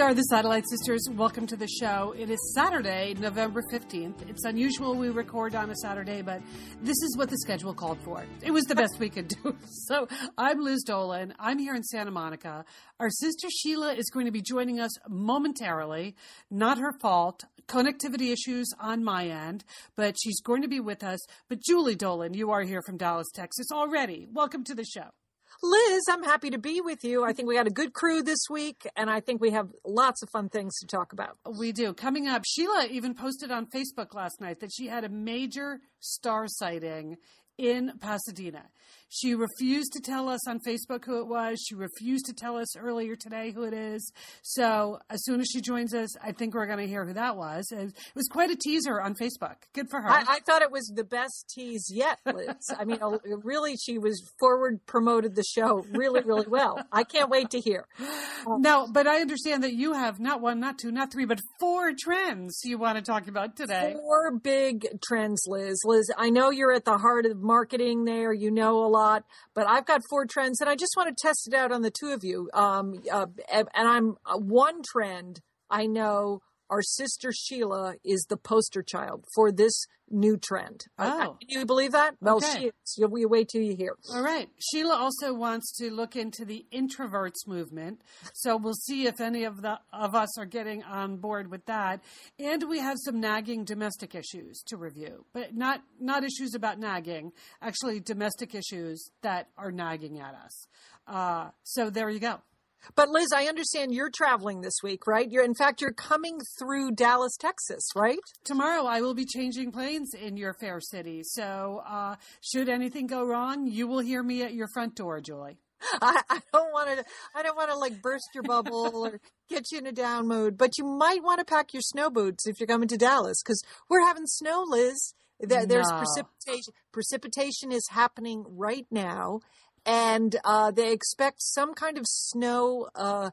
We are the Satellite Sisters. Welcome to the show. It is Saturday, November 15th. It's unusual we record on a Saturday, but this is what the schedule called for. It was the best we could do. So I'm Liz Dolan. I'm here in Santa Monica. Our sister Sheila is going to be joining us momentarily. Not her fault. Connectivity issues on my end, but she's going to be with us. But Julie Dolan, you are here from Dallas, Texas already. Welcome to the show. Liz, I'm happy to be with you. I think we got a good crew this week, and I think we have lots of fun things to talk about. We do. Coming up, Sheila even posted on Facebook last night that she had a major star sighting in Pasadena. She refused to tell us on Facebook who it was. She refused to tell us earlier today who it is. So as soon as she joins us, I think we're going to hear who that was. It was quite a teaser on Facebook. Good for her. I, I thought it was the best tease yet, Liz. I mean, uh, really, she was forward promoted the show really, really well. I can't wait to hear. now, but I understand that you have not one, not two, not three, but four trends you want to talk about today. Four big trends, Liz. Liz, I know you're at the heart of marketing there. You know a lot but I've got four trends and I just want to test it out on the two of you. Um, uh, and I'm uh, one trend I know our sister Sheila is the poster child for this new trend. Oh. Can you believe that? Well, Okay. she is. You, you wait till you hear. All right. Sheila also wants to look into the introverts movement. So we'll see if any of the of us are getting on board with that. And we have some nagging domestic issues to review. But not not issues about nagging, actually domestic issues that are nagging at us. Uh, so there you go. But Liz, I understand you're traveling this week, right? You're, in fact, you're coming through Dallas, Texas, right? Tomorrow I will be changing planes in your fair city. So uh, should anything go wrong, you will hear me at your front door, Julie. I, I don't want to. I don't want to like burst your bubble or get you in a down mood. But you might want to pack your snow boots if you're coming to Dallas because we're having snow, Liz. There, There's No. precipitation. Precipitation is happening right now, and uh, they expect some kind of snow uh,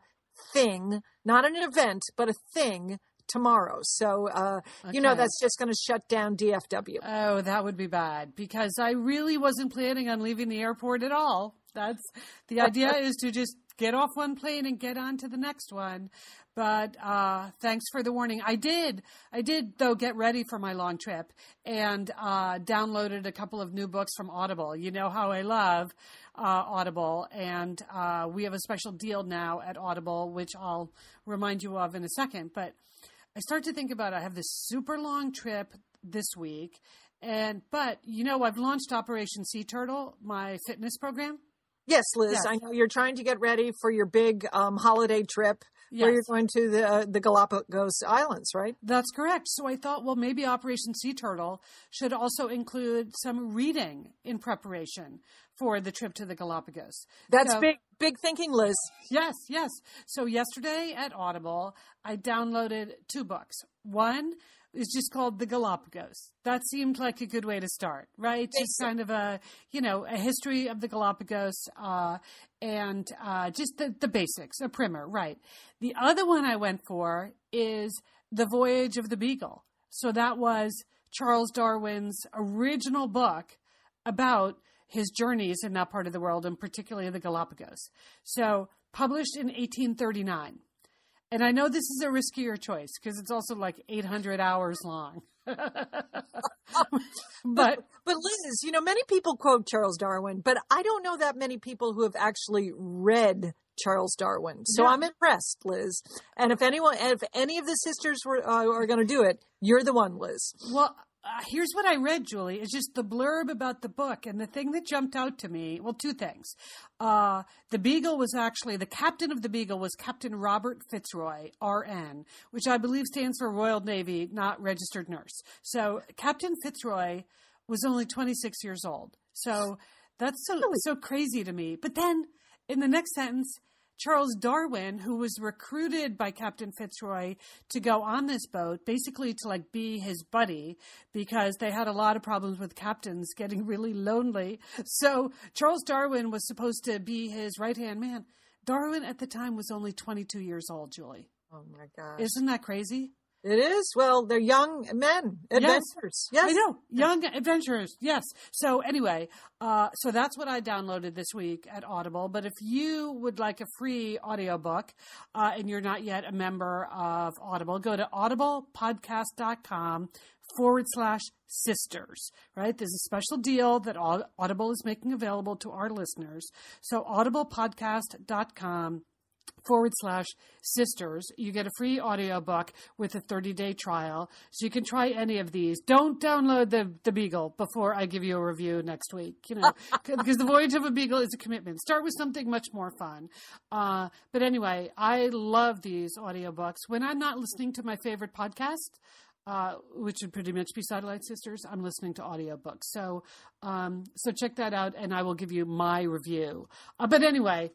thing, not an event, but a thing tomorrow. So uh, you know that's just going to shut down DFW. Oh, that would be bad because I really wasn't planning on leaving the airport at all. That's the idea is to just get off one plane and get on to the next one. But uh, thanks for the warning. I did, I did though get ready for my long trip and uh, downloaded a couple of new books from Audible. You know how I love uh, Audible, and uh, we have a special deal now at Audible, which I'll remind you of in a second. But I start to think about I have this super long trip this week, and but you know I've launched Operation Sea Turtle, my fitness program. Yes, Liz, Yes. I know you're trying to get ready for your big um, holiday trip where you're going to the the Galapagos Islands, right? That's correct. So I thought, well, maybe Operation Sea Turtle should also include some reading in preparation for the trip to the Galapagos. That's So- big big thinking, Liz. Yes, yes. So yesterday at Audible, I downloaded two books. One is just called The Galapagos. That seemed like a good way to start, right? Just kind of a, you know, a history of the Galapagos uh, and uh, just the, the basics, a primer, right? The other one I went for is The Voyage of the Beagle. So that was Charles Darwin's original book about his journeys in that part of the world, and particularly the Galapagos. So, published in 1839. And I know this is a riskier choice because it's also like 800 hours long. but But Liz, you know, many people quote Charles Darwin, but I don't know that many people who have actually read Charles Darwin. So Yeah. I'm impressed, Liz. And if anyone, if any of the sisters were uh, are going to do it, you're the one, Liz. Well, uh, here's what I read, Julie. It's just the blurb about the book. And the thing that jumped out to me well, two things. Uh, the Beagle was actually, the captain of the Beagle was Captain Robert Fitzroy, RN, which I believe stands for Royal Navy, not registered nurse. So Captain Fitzroy was only 26 years old. So that's so, so crazy to me. But then in the next sentence, Charles Darwin, who was recruited by Captain Fitzroy to go on this boat, basically to like be his buddy because they had a lot of problems with captains getting really lonely. So Charles Darwin was supposed to be his right hand man. Darwin at the time was only 22 years old, Julie. Oh my gosh. Isn't that crazy? It is. Well, they're young men, adventurers. Yes. I know. Young adventurers. Yes. So anyway, uh, so that's what I downloaded this week at Audible. But if you would like a free audiobook uh, and you're not yet a member of Audible, go to audiblepodcast.com forward slash sisters, right? There's a special deal that Audible is making available to our listeners. So audiblepodcast.com forward slash sisters. You get a free audiobook with a 30 day trial. So you can try any of these. Don't download the, the Beagle before I give you a review next week, you know, because the voyage of a Beagle is a commitment. Start with something much more fun. Uh, but anyway, I love these audiobooks. When I'm not listening to my favorite podcast, uh, which would pretty much be Satellite Sisters. I'm listening to audiobooks. So, um, so check that out and I will give you my review. Uh, but anyway,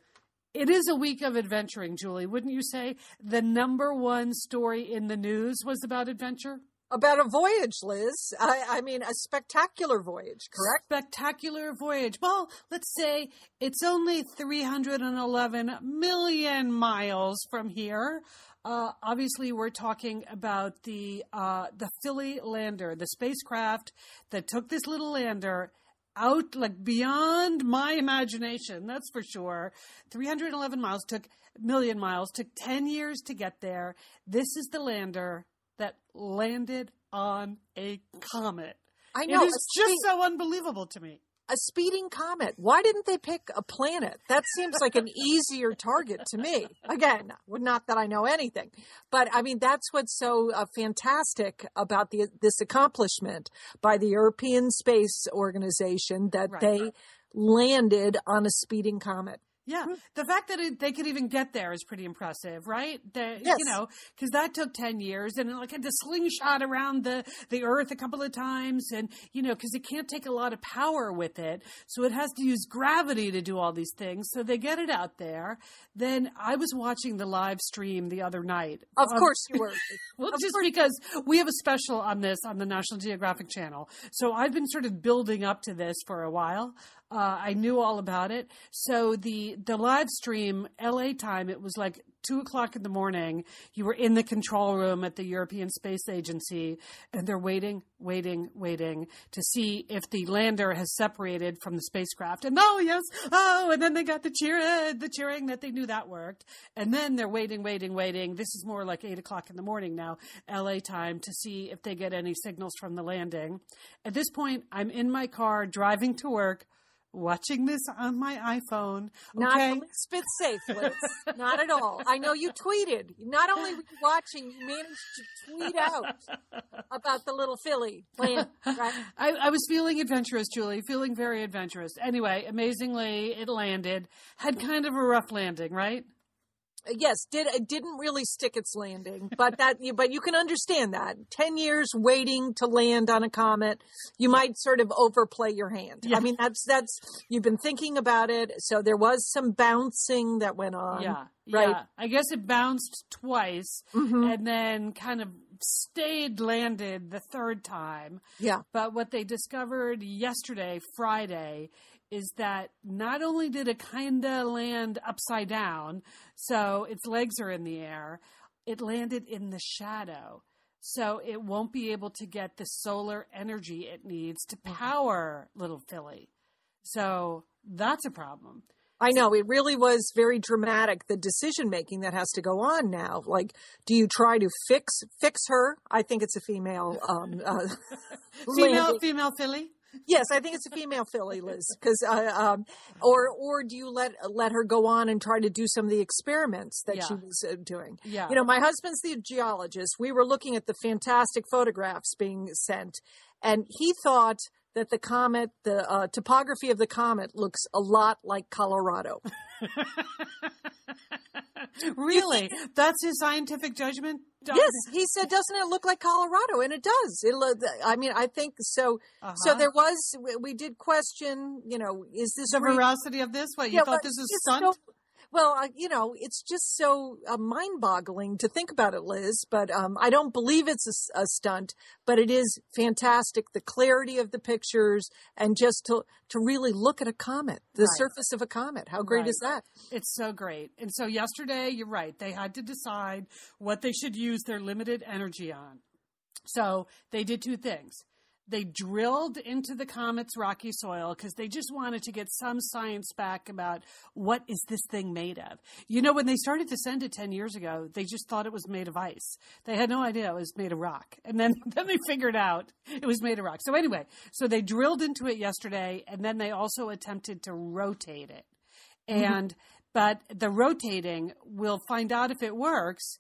it is a week of adventuring, Julie. Wouldn't you say the number one story in the news was about adventure? About a voyage, Liz. I, I, mean, a spectacular voyage, correct? Spectacular voyage. Well, let's say it's only 311 million miles from here. Uh, obviously, we're talking about the uh, the Philae lander, the spacecraft that took this little lander out like beyond my imagination that's for sure. 311 miles took million miles took 10 years to get there. This is the lander that landed on a comet. I know it is just so unbelievable to me a speeding comet. Why didn't they pick a planet? That seems like an easier target to me. Again, not that I know anything, but I mean that's what's so uh, fantastic about the, this accomplishment by the European Space Organization that right, they landed on a speeding comet. Yeah, the fact that it, they could even get there is pretty impressive, right? The, yes. You know, because that took ten years, and like had to slingshot around the the Earth a couple of times, and you know, because it can't take a lot of power with it, so it has to use gravity to do all these things. So they get it out there. Then I was watching the live stream the other night. Of um, course you were. well, just course. because we have a special on this on the National Geographic Channel, so I've been sort of building up to this for a while. Uh, I knew all about it. So the the live stream, LA time, it was like two o'clock in the morning. You were in the control room at the European Space Agency, and they're waiting, waiting, waiting to see if the lander has separated from the spacecraft. And oh yes, oh, and then they got the cheering, the cheering that they knew that worked. And then they're waiting, waiting, waiting. This is more like eight o'clock in the morning now, LA time, to see if they get any signals from the landing. At this point, I'm in my car driving to work watching this on my iPhone. Okay? Not spit safe, Liz. Not at all. I know you tweeted. Not only were you watching, you managed to tweet out about the little filly plant. Right? I, I was feeling adventurous, Julie, feeling very adventurous. Anyway, amazingly, it landed. Had kind of a rough landing, right? Yes, did it didn't really stick its landing, but that but you can understand that ten years waiting to land on a comet, you might sort of overplay your hand. Yeah. I mean, that's that's you've been thinking about it, so there was some bouncing that went on. Yeah, right. Yeah. I guess it bounced twice, mm-hmm. and then kind of stayed landed the third time. Yeah. But what they discovered yesterday, Friday, is that not only did it kind of land upside down, so its legs are in the air, it landed in the shadow. So it won't be able to get the solar energy it needs to mm-hmm. power little Philly. So that's a problem. I know it really was very dramatic. The decision making that has to go on now. Like, do you try to fix fix her? I think it's a female. Um, uh, female, female Philae yes, I think it's a female filly, Liz. Because, uh, um, or or do you let let her go on and try to do some of the experiments that yeah. she was uh, doing? Yeah. You know, my husband's the geologist. We were looking at the fantastic photographs being sent, and he thought that the comet, the uh, topography of the comet, looks a lot like Colorado. really? That's his scientific judgment? Yes, he said, "Doesn't it look like Colorado?" And it does. It. I mean, I think so. Uh-huh. So there was. We did question. You know, is this the veracity of this? What you yeah, thought this was stunt? Well, uh, you know, it's just so uh, mind-boggling to think about it, Liz. But um, I don't believe it's a, a, stunt. But it is fantastic, the clarity of the pictures, and just to to really look at a comet, the right. surface of a comet. How great right. is that? It's so great. And so yesterday, you're right. They had to decide what they should use their limited energy on. So they did two things they drilled into the comet's rocky soil because they just wanted to get some science back about what is this thing made of. You know, when they started to send it 10 years ago, they just thought it was made of ice. They had no idea it was made of rock. And then, then they figured out it was made of rock. So anyway, so they drilled into it yesterday and then they also attempted to rotate it. Mm-hmm. And, mm-hmm. but the rotating, we'll find out if it works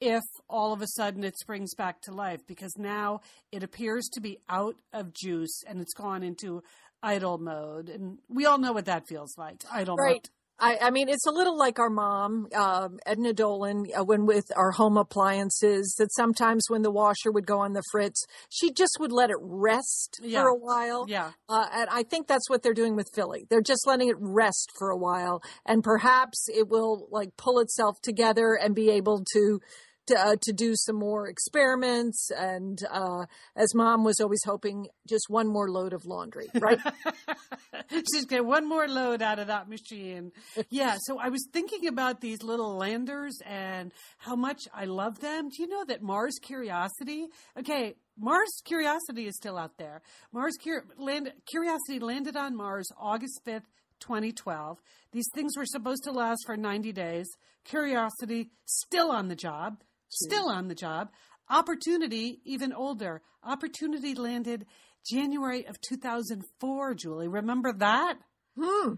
if all of a sudden it springs back to life because now it appears to be out of juice and it's gone into idle mode and we all know what that feels like idle right. mode I, I, mean, it's a little like our mom, uh, Edna Dolan, uh, when with our home appliances, that sometimes when the washer would go on the fritz, she just would let it rest yeah. for a while. Yeah. Uh, and I think that's what they're doing with Philly. They're just letting it rest for a while. And perhaps it will like pull itself together and be able to to, uh, to do some more experiments. And uh, as mom was always hoping, just one more load of laundry, right? just get one more load out of that machine. Yeah. So I was thinking about these little landers and how much I love them. Do you know that Mars Curiosity? Okay. Mars Curiosity is still out there. Mars Cur- land- Curiosity landed on Mars August 5th, 2012. These things were supposed to last for 90 days. Curiosity still on the job hmm. still on the job. Opportunity, even older. Opportunity landed January of 2004, Julie. Remember that? Hmm.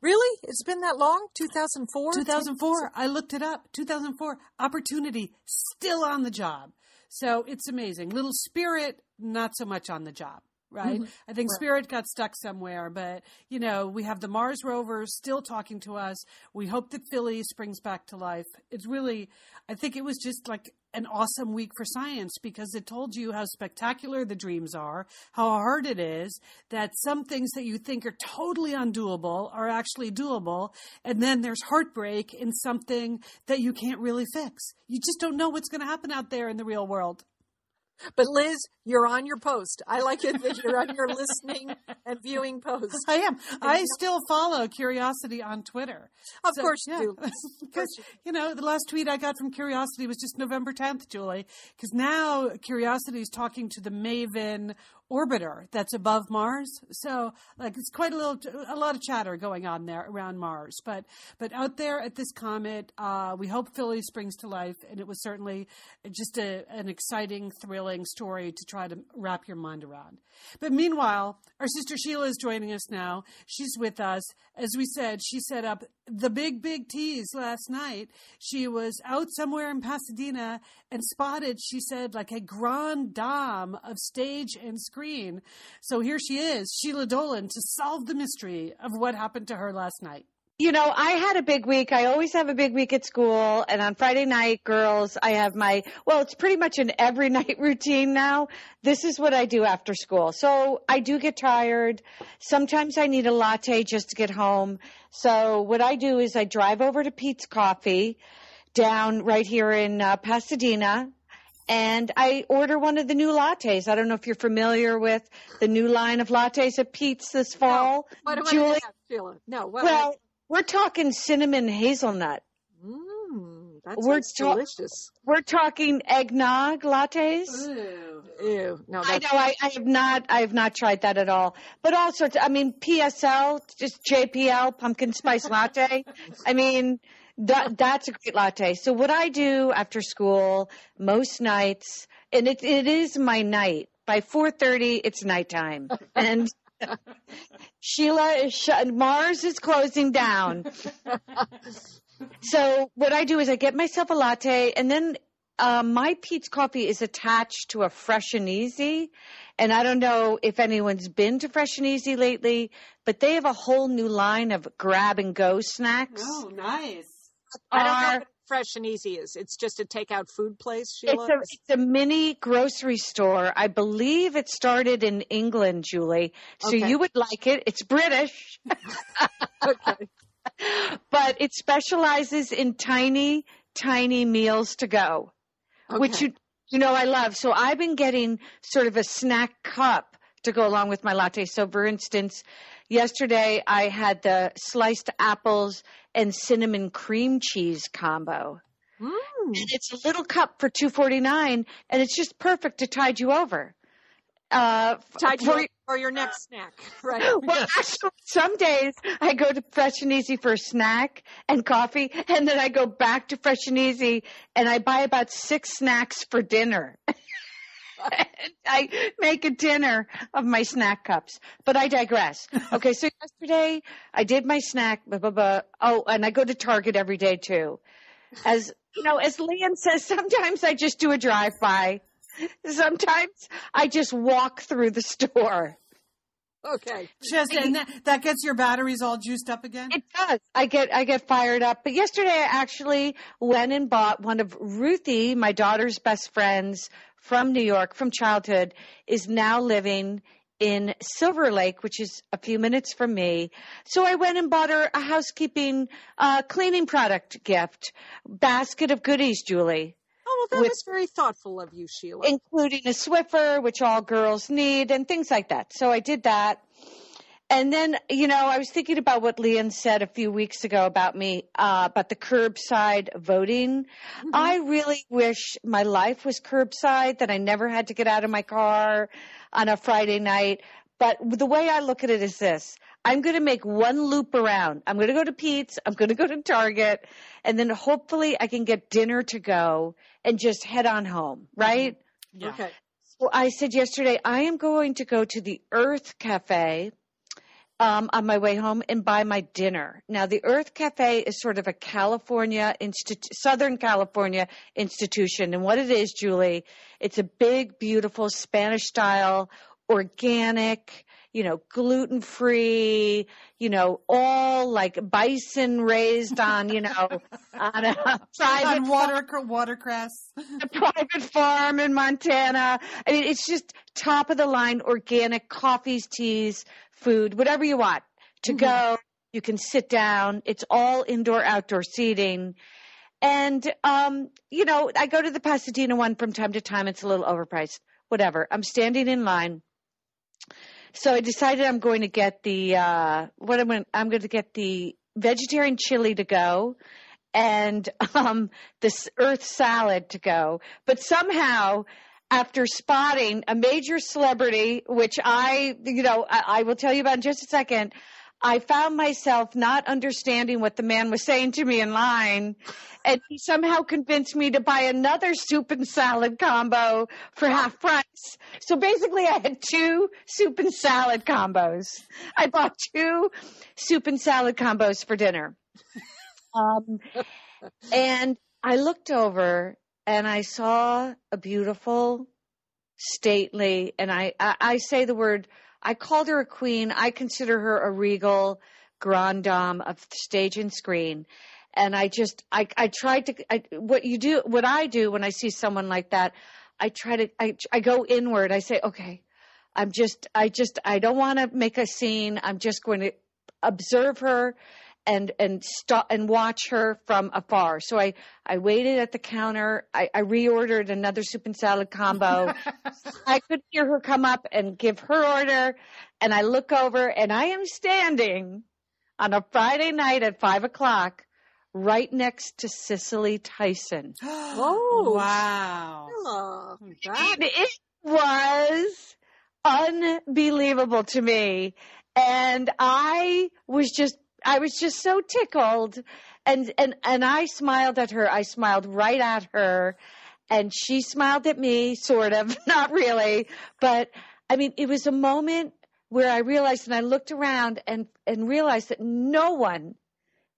Really? It's been that long? 2004? 2004. I looked it up. 2004. Opportunity still on the job. So it's amazing. Little Spirit, not so much on the job right? Mm-hmm. I think. Spirit got stuck somewhere, but you know, we have the Mars rover still talking to us. We hope that Philly springs back to life. It's really, I think it was just like an awesome week for science because it told you how spectacular the dreams are, how hard it is, that some things that you think are totally undoable are actually doable, and then there's heartbreak in something that you can't really fix. You just don't know what's going to happen out there in the real world. But Liz, you're on your post. I like it that you're on your listening and viewing post. I am. I still follow Curiosity on Twitter. Of so, course you do. Because, you know, the last tweet I got from Curiosity was just November 10th, Julie. Because now Curiosity is talking to the Maven orbiter that's above Mars. So like it's quite a little, a lot of chatter going on there around Mars. But but out there at this comet, uh, we hope Philly springs to life, and it was certainly just a, an exciting, thrilling story to try to wrap your mind around. But meanwhile, our sister Sheila is joining us now. She's with us. As we said, she set up the big, big tease last night. She was out somewhere in Pasadena and spotted, she said, like a grand dame of stage and screen. So here she is, Sheila Dolan, to solve the mystery of what happened to her last night you know, I had a big week. I always have a big week at school. And on Friday night, girls, I have my, well, it's pretty much an every night routine now. This is what I do after school. So I do get tired. Sometimes I need a latte just to get home. So what I do is I drive over to Peet's Coffee down right here in uh, Pasadena and I order one of the new lattes. I don't know if you're familiar with the new line of lattes at Peet's this fall. No. What do Julie? I have, Sheila? No. Well, we're talking cinnamon hazelnut. Mmm, that we're ta- delicious. We're talking eggnog lattes. Ew, ew. No, I know. I, I, have not. I have not tried that at all. But all sorts. I mean, PSL, just JPL, pumpkin spice latte. I mean, that that's a great latte. So what I do after school most nights, and it it is my night. By four thirty, it's nighttime, and Sheila is. Mars is closing down. so what I do is I get myself a latte, and then uh, my Peet's coffee is attached to a Fresh and Easy, and I don't know if anyone's been to Fresh and Easy lately, but they have a whole new line of grab and go snacks. Oh, nice! I don't know Fresh and Easy is. It's just a takeout food place, Sheila? It's a, it's a mini grocery store. I believe it started in England, Julie. So okay. you would like it. It's British. okay. but it specializes in tiny, tiny meals to go, which you you know I love. So I've been getting sort of a snack cup to go along with my latte. So for instance, yesterday I had the sliced apples and cinnamon cream cheese combo. Mm. And it's a little cup for two forty nine, and it's just perfect to tide you over. Uh, f- Tied you for- for your next snack, right? well, actually, some days I go to Fresh and Easy for a snack and coffee, and then I go back to Fresh and Easy and I buy about six snacks for dinner. I make a dinner of my snack cups, but I digress. Okay, so yesterday I did my snack, blah, blah, blah. Oh, and I go to Target every day too. As you know, as Leanne says, sometimes I just do a drive by. Sometimes I just walk through the store. Okay. Just and that, that gets your batteries all juiced up again. It does. I get I get fired up. But yesterday I actually went and bought one of Ruthie, my daughter's best friends from New York from childhood, is now living in Silver Lake, which is a few minutes from me. So I went and bought her a housekeeping uh, cleaning product gift, basket of goodies, Julie Oh, well, that With- was very thoughtful of you, Sheila. including a Swiffer, which all girls need, and things like that. So I did that. And then, you know, I was thinking about what Leanne said a few weeks ago about me, uh, about the curbside voting. I really wish my life was curbside, that I never had to get out of my car on a Friday night. But the way I look at it is this. I'm going to make one loop around. I'm going to go to Peet's. I'm going to go to Target. And then hopefully I can get dinner to go and just head on home, right? Yeah. Okay. Well, I said yesterday, I am going to go to the Urth Caffé um, on my way home and buy my dinner. Now, the Urth Caffé is sort of a California, institu- Southern California institution. And what it is, Julie, it's a big, beautiful Spanish style, organic, you know, gluten free, you know, all like bison raised on, you know, on a private On water watercress. a private farm in Montana. I mean, it's just top of the line organic coffees, teas, food, whatever you want to go. You can sit down. It's all indoor, outdoor seating. And, um, you know, I go to the Pasadena one from time to time. It's a little overpriced. Whatever. I'm standing in line. So I decided I'm going to get the, uh, what I'm going, I'm going to get the vegetarian chili to go and um, this earth salad to go. But somehow, after spotting a major celebrity, which I, you know, I, I will tell you about in just a second, I found myself not understanding what the man was saying to me in line. And he somehow convinced me to buy another soup and salad combo for half price. So basically, I had two soup and salad combos. I bought two soup and salad combos for dinner. Um, and I looked over and I saw a beautiful, stately, and I, I, I say the word, I called her a queen. I consider her a regal grand dame of stage and screen. And I just, I, I tried to, I, what you do, what I do when I see someone like that, I try to, I, I go inward. I say, okay, I'm just, I just, I don't want to make a scene. I'm just going to observe her and and stop and watch her from afar. So I I waited at the counter. I, I reordered another soup and salad combo. I could hear her come up and give her order, and I look over and I am standing on a Friday night at five o'clock, right next to Cicely Tyson. Oh. wow. Sheila, that- And it was unbelievable to me. And I was just, I was just so tickled. And, and, and I smiled at her. I smiled right at her. And she smiled at me, sort of, not really. But I mean, it was a moment where I realized and I looked around and, and realized that no one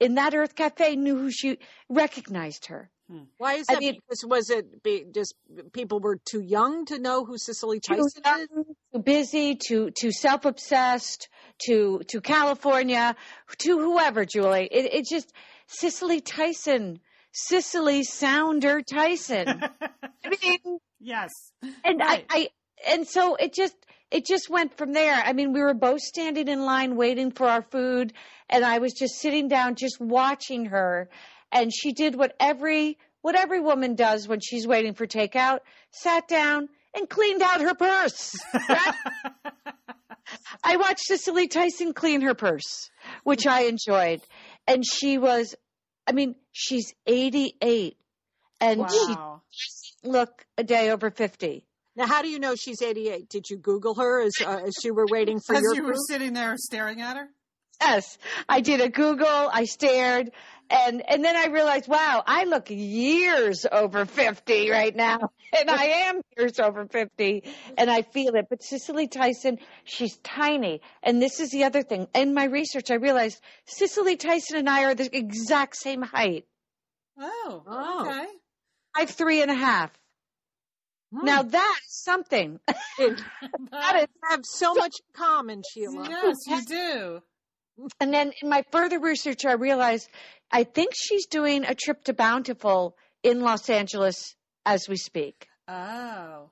in that Urth Caffé knew who she recognized her. Hmm. Why is I that? mean- because was it be, just people were too young to know who Cicely Tyson too young, is? too busy, too too self obsessed, to to California, to whoever, Julie. It, it just Cicely Tyson, Cicely Sounder Tyson. I mean, yes. and Right. I, I and so it just it just went from there. I mean, we were both standing in line waiting for our food, and I was just sitting down, just watching her. And she did what every what every woman does when she's waiting for takeout: sat down and cleaned out her purse. I watched Cicely Tyson clean her purse, which I enjoyed, and she was. I mean, she's 88, and Wow. she look a day over 50. Now, how do you know she's 88? Did you Google her as, uh, as you were waiting for As your you were sitting there staring at her. Yes, I did a Google. I stared, and and then I realized, wow, I look years over fifty right now, and I am years over fifty, and I feel it. But Cicely Tyson, she's tiny, and this is the other thing. In my research, I realized Cicely Tyson and I are the exact same height, Oh, Oh. okay. five three and a half. Hmm. Now that is something. It- that is have so much in common, Sheila. yes, you do. And then in my further research, I realized I think she's doing a trip to Bountiful in Los Angeles as we speak. Oh.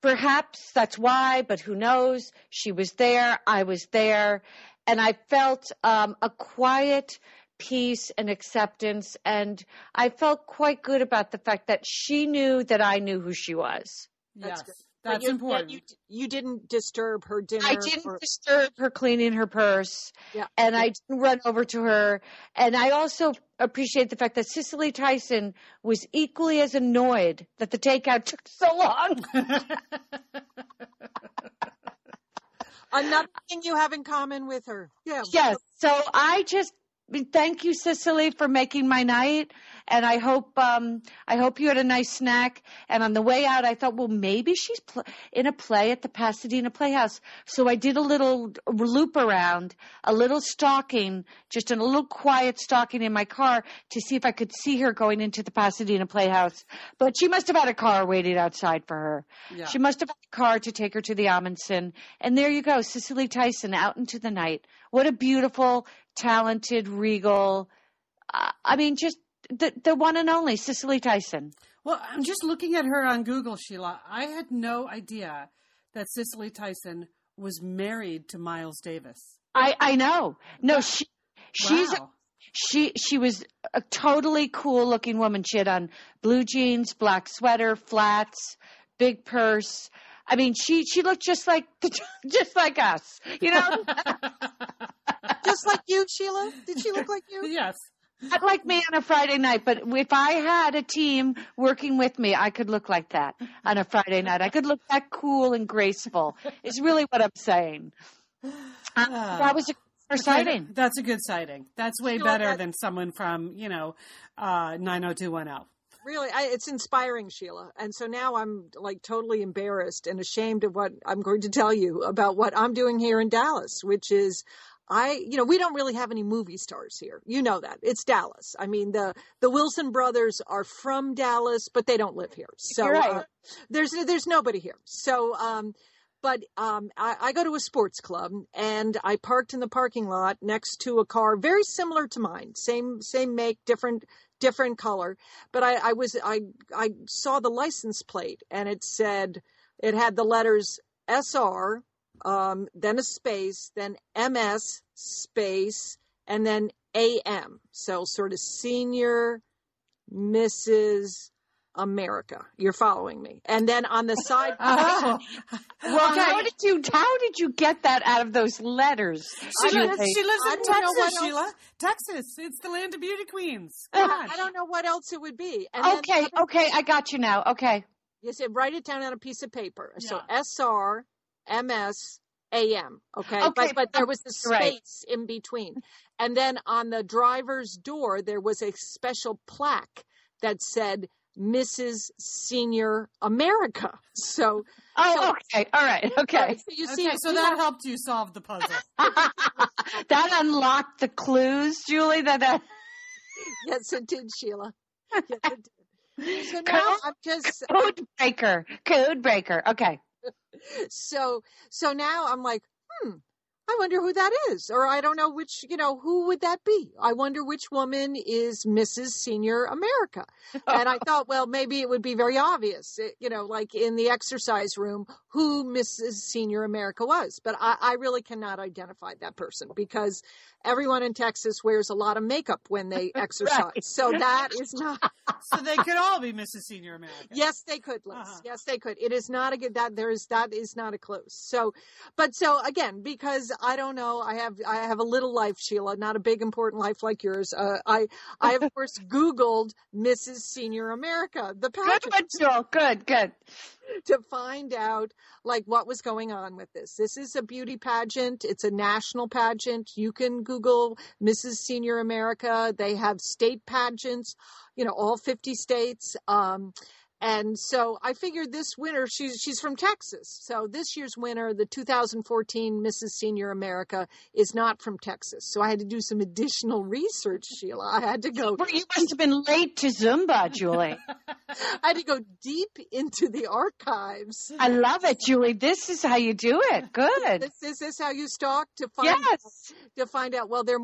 Perhaps that's why, but who knows? She was there, I was there, and I felt um, a quiet peace and acceptance, and I felt quite good about the fact that she knew that I knew who she was. That's yes. good. That's important. You, you didn't disturb her dinner. I didn't or- disturb her cleaning her purse, Yeah. and I didn't run over to her. And I also appreciate the fact that Cicely Tyson was equally as annoyed that the takeout took so long. Another thing you have in common with her. Yeah. yes, so I just thank you, Cicely, for making my night, and I hope um, I hope you had a nice snack. And on the way out, I thought, well, maybe she's pl- in a play at the Pasadena Playhouse. So I did a little loop around, a little stalking, just a little quiet stalking in my car to see if I could see her going into the Pasadena Playhouse. But she must have had a car waiting outside for her. Yeah. She must have had a car to take her to the Ahmanson. And there you go, Cicely Tyson out into the night. What a beautiful, talented, regal. Uh, I mean, just the the one and only Cicely Tyson. Well, I'm just looking at her on Google, Sheila. I had no idea that Cicely Tyson was married to Miles Davis. I I know. No, she she's wow. she she was a totally cool looking woman. She had on blue jeans, black sweater, flats, big purse. I mean, she she looked just like just like us, you know. Just like you, Sheila? Did she look like you? yes. Not like me on a Friday night, but if I had a team working with me, I could look like that on a Friday night. I could look that cool and graceful. Is really what I'm saying. Uh, that was a exciting. That's a good sighting. That's way know, better that- than someone from, you know, uh, 90210. Really, I, it's inspiring, Sheila. And so now I'm like totally embarrassed and ashamed of what I'm going to tell you about what I'm doing here in Dallas, which is I, you know, we don't really have any movie stars here. You know that. It's Dallas. I mean, the the Wilson brothers are from Dallas, but they don't live here. So You're right. uh, there's there's nobody here. So um but um, I, I go to a sports club and I parked in the parking lot next to a car very similar to mine, same same make, different different color. But I, I was I I saw the license plate and it said it had the letters SR, um, then a space, then MS space, and then AM. So sort of senior Mrs. America. You're following me. And then on the side Oh, Well, Okay. how did you how did you get that out of those letters? she, don't- lives, she lives in don't know what Texas, Sheila. Texas. It's the land of beauty queens. I Gosh. I don't know what else it would be. And Okay, the okay, I got you now. Okay. You said write it down on a piece of paper. So Yeah. SR, MS, AM. Okay. Okay, But, but there was a right. space in between. And then on the driver's door, there was a special plaque that said Mrs. Senior America. So, Oh, okay. All right. Okay. so you see, Okay, so that have- helped you solve the puzzle. that unlocked the clues, Julie. That that yes, it did, Sheila. Yes, it did. So now Code- I'm just code breaker. Code breaker. Okay. so so now I'm like, hmm, I wonder who that is, or I don't know which, you know, who would that be? I wonder which woman is Mrs. Senior America. And I thought, well, maybe it would be very obvious, it- you know, like in the exercise room, who Mrs. Senior America was. But I, I really cannot identify that person because everyone in Texas wears a lot of makeup when they exercise. So that is not. So they could all be Mrs. Senior America. Yes, they could, Liz. Uh-huh. Yes, they could. It is not a good that there is that is not a close. So, but so again, because I don't know, I have I have a little life, Sheila, not a big important life like yours. Uh, I I of course Googled Mrs. Senior America, the Good pageant, Jewel. Good, good. to find out like what was going on with this. This is a beauty pageant. It's a national pageant. You can Google Mrs. Senior America. They have state pageants, you know, all 50 states. Um, and so I figured this winner, she's she's from Texas. So this year's winner, the 2014 Mrs. Senior America, is not from Texas. So I had to do some additional research, Sheila. I had to go You must have been late to Zumba, Julie. I had to go deep into the archives. I love it, Julie. This is how you do it. Good. This, is this how you stalk to find Yes. to find out? Well, there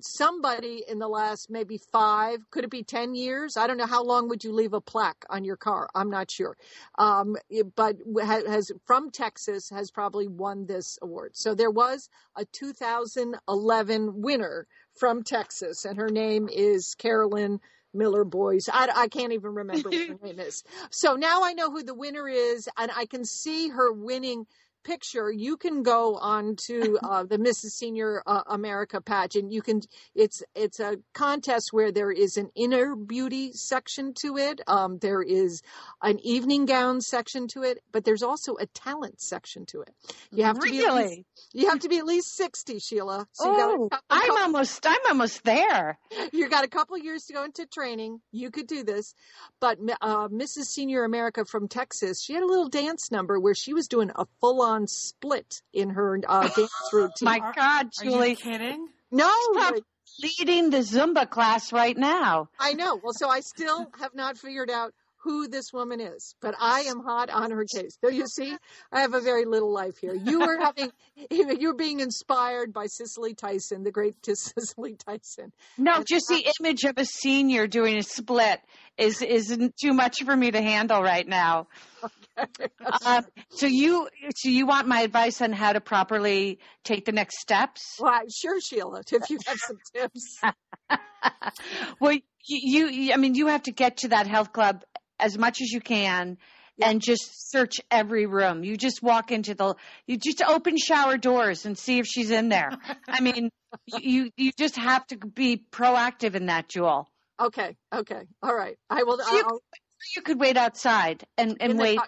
somebody in the last maybe five, could it be ten years? I don't know. How long would you leave a plaque on your car? I'm not sure. Um, but has from Texas has probably won this award. So there was a 2011 winner from Texas, and her name is Carolyn. Miller Boys. I, I can't even remember what her name is. So now I know who the winner is, and I can see her winning picture. You can go on to uh, the Mrs. Senior uh, America pageant. You can. It's it's a contest where there is an inner beauty section to it. Um, there is an evening gown section to it, but there's also a talent section to it. You have to be at least, you have to be at least sixty, Sheila. So you got a Oh, couple- I'm couple- almost. I'm almost there. you got a couple years to go into training. You could do this. But uh, Mrs. Senior America from Texas, she had a little dance number where she was doing a full on split in her uh, dance routine. My Are- God, Are you Julie, kidding? no, Stop. leading the Zumba class right now. I know. Well, so I still have not figured out who this woman is, but I am hot on her case. So you see, I have a very little life here. You were having, you're being inspired by Cicely Tyson, the great Cicely Tyson. No, And just the image of a senior doing a split is isn't too much for me to handle right now. Um, so you so you want my advice on how to properly take the next steps? Why, sure, Sheila, if you have some tips. well, you, you I mean you have to get to that health club as much as you can. Yeah. And just search every room. You just walk into the, you just open shower doors and see if she's in there. I mean, you you just have to be proactive in that, Jewel. Okay, okay, all right. I will. So you, you could wait outside and, and wait.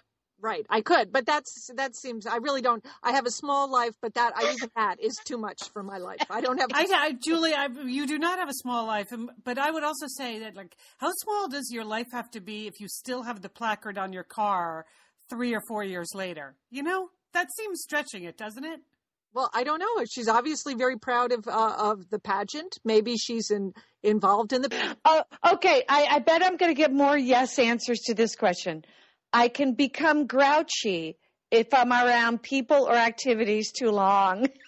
Right, I could, but that's that seems. I really don't. I have a small life, but that I even that is too much for my life. I don't have. I, I Julie, I, you do not have a small life, but I would also say that, like, how small does your life have to be if you still have the placard on your car three or four years later? You know, that seems stretching it, doesn't it? well, I don't know. She's obviously very proud of uh, of the pageant. Maybe she's in, involved in the. Oh, okay. I, I bet I'm going to get more yes answers to this question. I can become grouchy if I'm around people or activities too long.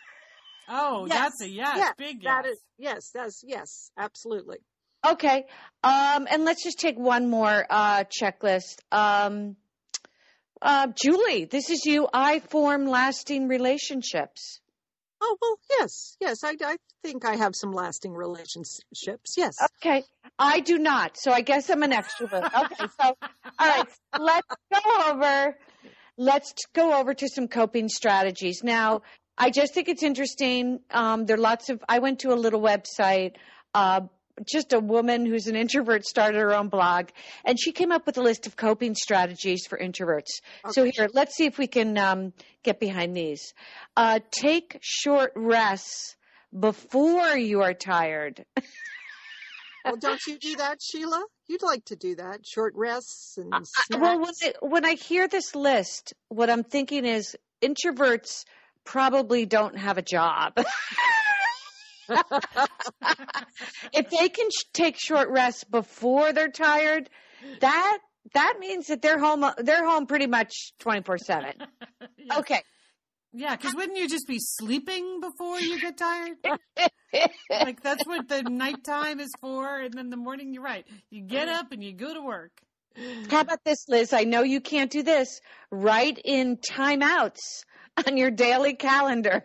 Oh, Yes. that's a yes, Yeah, big yes. That is yes. That's yes. Absolutely. Okay. Um, and let's just take one more uh, checklist. Um, uh, Julie, this is you. I form lasting relationships. Oh well, yes, yes. I, I think I have some lasting relationships. Yes. Okay. I do not. So I guess I'm an extrovert. Okay. So, all right. Let's go over. Let's go over to some coping strategies. Now, I just think it's interesting. Um, there are lots of, I went to a little website, uh, just a woman who's an introvert started her own blog and she came up with a list of coping strategies for introverts. So here, let's see if we can um, get behind these. Uh, take short rests before you are tired. well, don't you do that, Sheila? You'd like to do that. Short rests and snacks. Well, when I, when I hear this list, what I'm thinking is introverts probably don't have a job. if they can sh- take short rests before they're tired, that that means that they're home they're home pretty much 24/7. Okay. Yeah, because wouldn't you just be sleeping before you get tired? like that's what the nighttime is for, and then the morning. You're right. You get mm-hmm. up and you go to work. How about this, Liz? I know you can't do this. Write in timeouts on your daily calendar.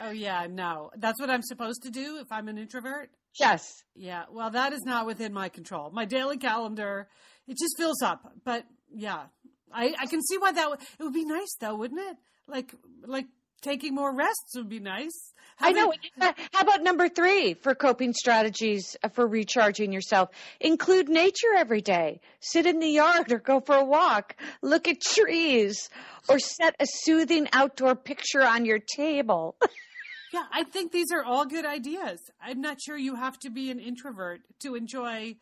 Oh yeah, no, that's what I'm supposed to do if I'm an introvert. Yes. Yeah, well, that is not within my control. My daily calendar, it just fills up. But yeah, I, I can see why that would, it would be nice though, wouldn't it? Like, like taking more rests would be nice. I know. How about number three for coping strategies uh, for recharging yourself? Include nature every day. Sit in the yard or go for a walk. Look at trees or set a soothing outdoor picture on your table. yeah, I think these are all good ideas. I'm not sure you have to be an introvert to enjoy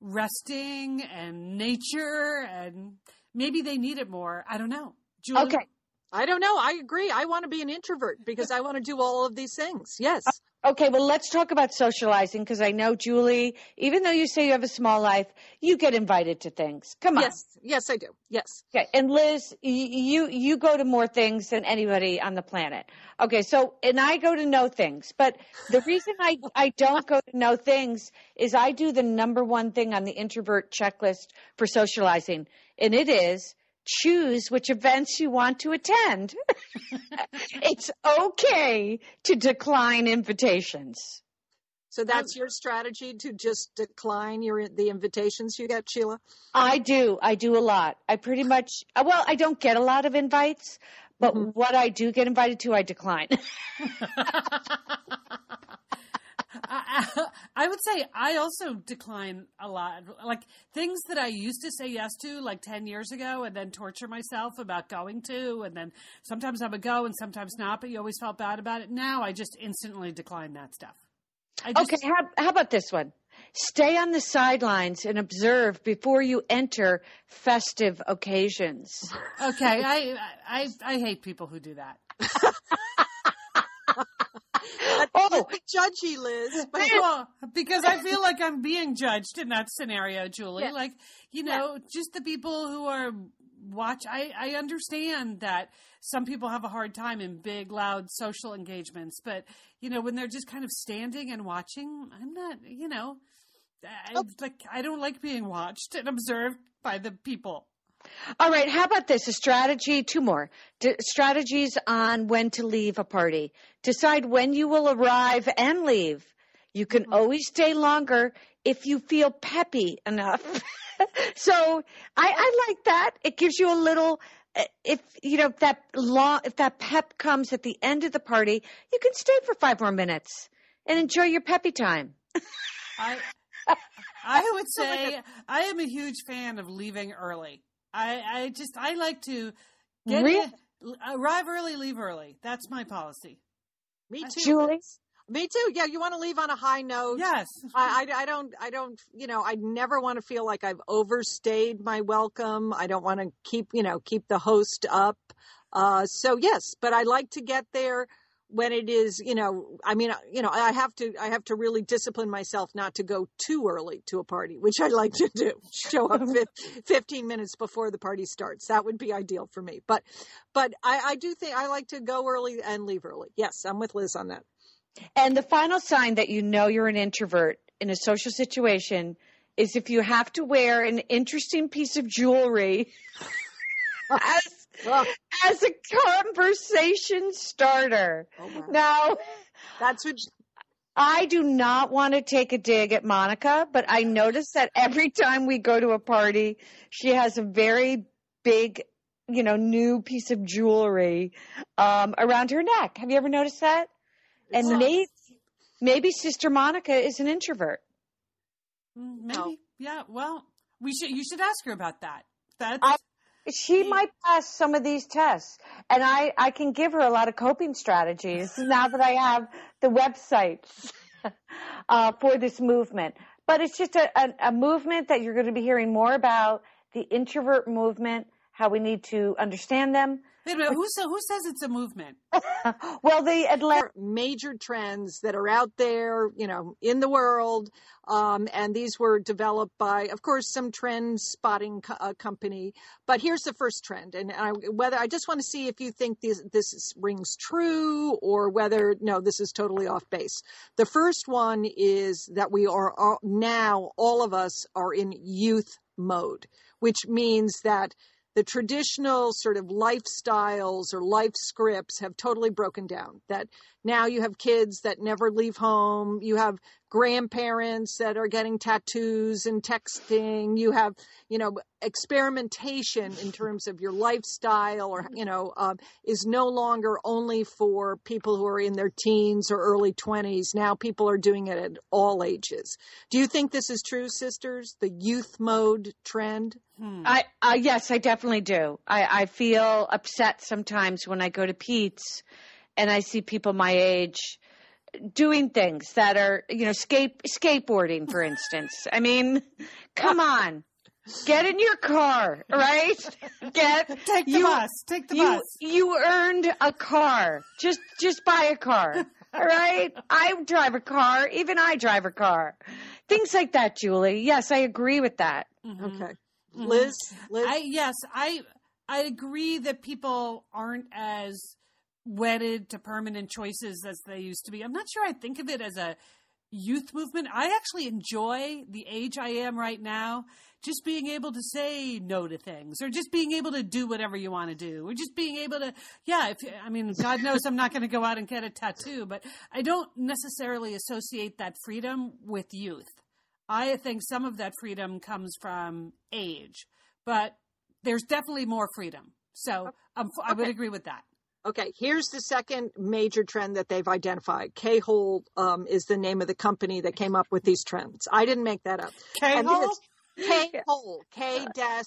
resting and nature and maybe they need it more. I don't know. Julie? Okay. I don't know. I agree. I want to be an introvert because I want to do all of these things. Yes. Okay, well, let's talk about socializing because I know, Julie, even though you say you have a small life, you get invited to things. Come on. Yes, yes, I do. Yes. Okay, and Liz, you you go to more things than anybody on the planet. Okay, so and I go to know things, but the reason I I don't go to know things is I do the number one thing on the introvert checklist for socializing, and it is choose which events you want to attend. it's okay to decline invitations. So that's your strategy to just decline your the invitations you get, Sheila? I do. I do a lot. I pretty much well, I don't get a lot of invites, but mm-hmm. what I do get invited to, I decline. I, I, would say I also decline a lot. Like things that I used to say yes to like 10 years ago and then torture myself about going to. And then sometimes I would go and sometimes not, but you always felt bad about it. Now I just instantly decline that stuff. Just, okay. How, how about this one? Stay on the sidelines and observe before you enter festive occasions. Okay. I, I, I hate people who do that. oh, judgy, Liz. But well, because I feel like I'm being judged in that scenario, Julie. Like, you know, just the people who are watch. I I understand that some people have a hard time in big, loud social engagements, but you know, when they're just kind of standing and watching, I'm not. You know, I, oh. like I don't like being watched and observed by the people. All right. How about this? A strategy, two more D- strategies on when to leave a party. Decide when you will arrive and leave. You can mm-hmm. always stay longer if you feel peppy enough. so I, I like that. It gives you a little, uh, if you know if that long, if that pep comes at the end of the party, you can stay for five more minutes and enjoy your peppy time. I, I would say I am a huge fan of leaving early. I, I just I like to get really? in, arrive early, leave early. That's my policy. Me too, Julie. Me too. Yeah, you want to leave on a high note. Yes. I, I, I, don't. I don't. You know, I never want to feel like I've overstayed my welcome. I don't want to keep. You know, keep the host up. Uh, so yes, but I like to get there when it is, you know, I mean, uh, you know, I have to, I have to really discipline myself not to go too early to a party, which I like to do. Show up 15 minutes before the party starts. That would be ideal for me. But, but I, I do think I like to go early and leave early. Yes, I'm with Liz on that. And the final sign that you know you're an introvert in a social situation is if you have to wear an interesting piece of jewelry as as a conversation starter. Oh, wow. Now, that's what. I do not want to take a dig at Monica, but I notice that every time we go to a party, she has a very big, you know, new piece of jewelry um, around her neck. Have you ever noticed that? And yes. maybe, maybe Sister Monica is an introvert. Mm, maybe, no. yeah. Well, we should. You should ask her about that. That's. I, she might pass some of these tests and I, I can give her a lot of coping strategies now that I have the websites uh, for this movement. But it's just a, a, a movement that you're going to be hearing more about the introvert movement, how we need to understand them, Wait a minute. Who, so, who says it's a movement? well, the Atlanta major trends that are out there, you know, in the world. Um, and these were developed by, of course, some trend spotting co- uh, company. But here's the first trend, and I, whether I just want to see if you think this, this rings true or whether no, this is totally off base. The first one is that we are all, now all of us are in youth mode, which means that the traditional sort of lifestyles or life scripts have totally broken down. That now you have kids that never leave home, you have grandparents that are getting tattoos and texting, you have, you know, experimentation in terms of your lifestyle or, you know, um, is no longer only for people who are in their teens or early 20s. Now people are doing it at all ages. Do you think this is true, sisters? The youth mode trend? Hmm. I, uh, yes, I definitely do. I, I feel upset sometimes when I go to Peet's and I see people my age doing things that are, you know, skate, skateboarding, for instance. I mean, come on. Get in your car, right? Get take the you, bus. Take the you, bus. You earned a car. Just just buy a car. All right? I drive a car. Even I drive a car. Things like that, Julie. Yes, I agree with that. Mm-hmm. Okay. Mm-hmm. Liz, Liz? I yes, I I agree that people aren't as wedded to permanent choices as they used to be. I'm not sure I think of it as a youth movement. I actually enjoy the age I am right now, just being able to say no to things or just being able to do whatever you want to do or just being able to, yeah, if, I mean, God knows I'm not going to go out and get a tattoo, but I don't necessarily associate that freedom with youth. I think some of that freedom comes from age, but there's definitely more freedom. So um, I would agree with that. Okay, here's the second major trend that they've identified. K Hole um, is the name of the company that came up with these trends. I didn't make that up. K Hole? K Hole. K dash.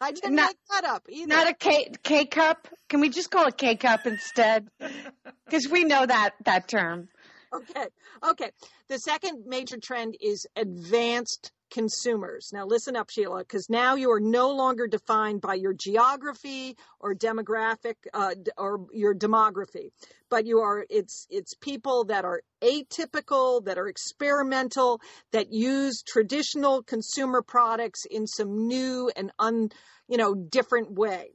I didn't not, make that up either. Not a K K cup. Can we just call it K cup instead? Because we know that that term. Okay. Okay. The second major trend is advanced consumers. Now, listen up, Sheila, because now you are no longer defined by your geography or demographic uh, or your demography, but you are it's it's people that are atypical, that are experimental, that use traditional consumer products in some new and un you know different way.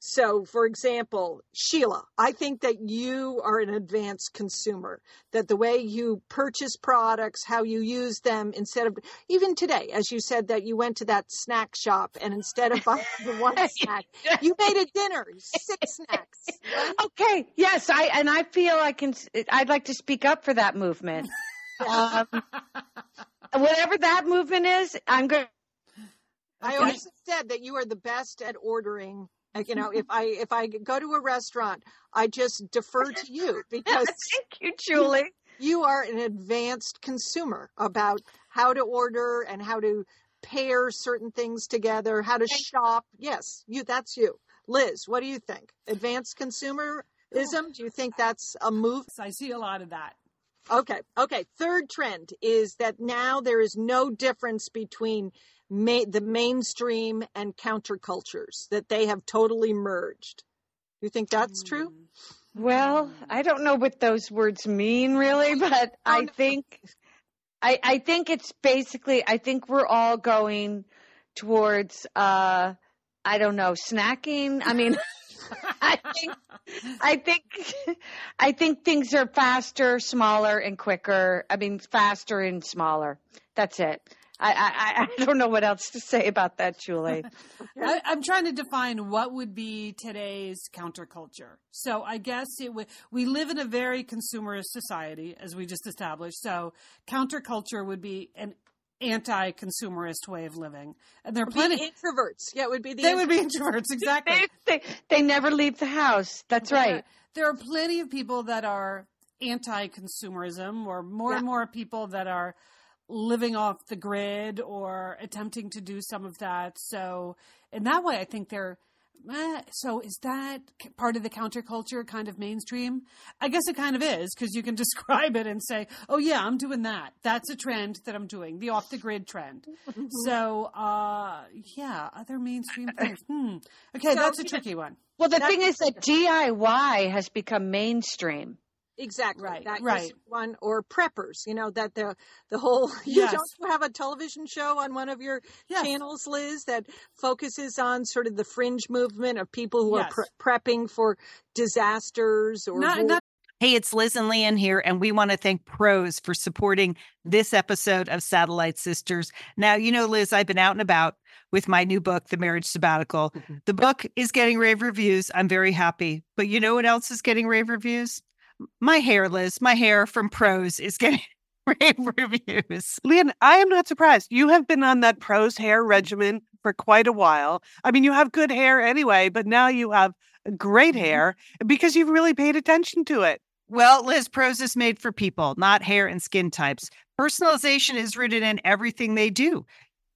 So, for example, Sheila, I think that you are an advanced consumer, that the way you purchase products, how you use them, instead of even today, as you said that you went to that snack shop and instead of buying the one snack, you made a dinner, six snacks. Right? Okay. Yes. I, and I feel I can, I'd like to speak up for that movement. um, whatever that movement is, I'm going I always said that you are the best at ordering Uh, you know, if I if I go to a restaurant, I just defer to you because thank you, Julie. You are an advanced consumer about how to order and how to pair certain things together, how to shop. Yes, you that's you. Liz, what do you think? Advanced consumerism? Do you think that's a move? I see a lot of that. Okay. Okay. Third trend is that now there is no difference between ma- the mainstream and countercultures that they have totally merged. You think that's true? Well, I don't know what those words mean really, but I think I, I think it's basically I think we're all going towards uh I don't know, snacking. I mean I think I think I think things are faster, smaller and quicker. I mean faster and smaller. That's it. I, I, I don't know what else to say about that, Julie. I, am trying to define what would be today's counterculture. So I guess it would. We live in a very consumerist society, as we just established. So counterculture would be an anti-consumerist way of living, and there are plenty introverts. Yeah, it would be the they would be introverts exactly. they, they, they never leave the house. That's right. There are plenty of people that are anti-consumerism, or more yeah. and more people that are living off the grid or attempting to do some of that. So in that way, I think they're eh, so is that part of the counterculture, kind of mainstream? I guess it kind of is because you can describe it and say, "Oh yeah, I'm doing that. That's a trend that I'm doing, the off the grid trend." so, uh, yeah, other mainstream things. Hmm. Okay, So, that's a tricky one. Well, the That's thing is that DIY has become mainstream. Exactly. Right, That right. one or preppers, you know, that the the whole you Yes. don't you have a television show on one of your Yes. channels, Liz, that focuses on sort of the fringe movement of people who Yes. are pre- prepping for disasters or Not, not Hey, it's Liz and Leanne here, and we want to thank Prose for supporting this episode of Satellite Sisters. Now, you know, Liz, I've been out and about with my new book, The Marriage Sabbatical. Mm-hmm. The book is getting rave reviews. I'm very happy. But you know what else is getting rave reviews? My hair, Liz, my hair from Prose is getting rave reviews. Leanne, I am not surprised. You have been on that Prose hair regimen for quite a while. I mean, you have good hair anyway, but now you have great mm-hmm. hair because you've really paid attention to it. Well, Liz, Prose is made for people, not hair and skin types. Personalization is rooted in everything they do,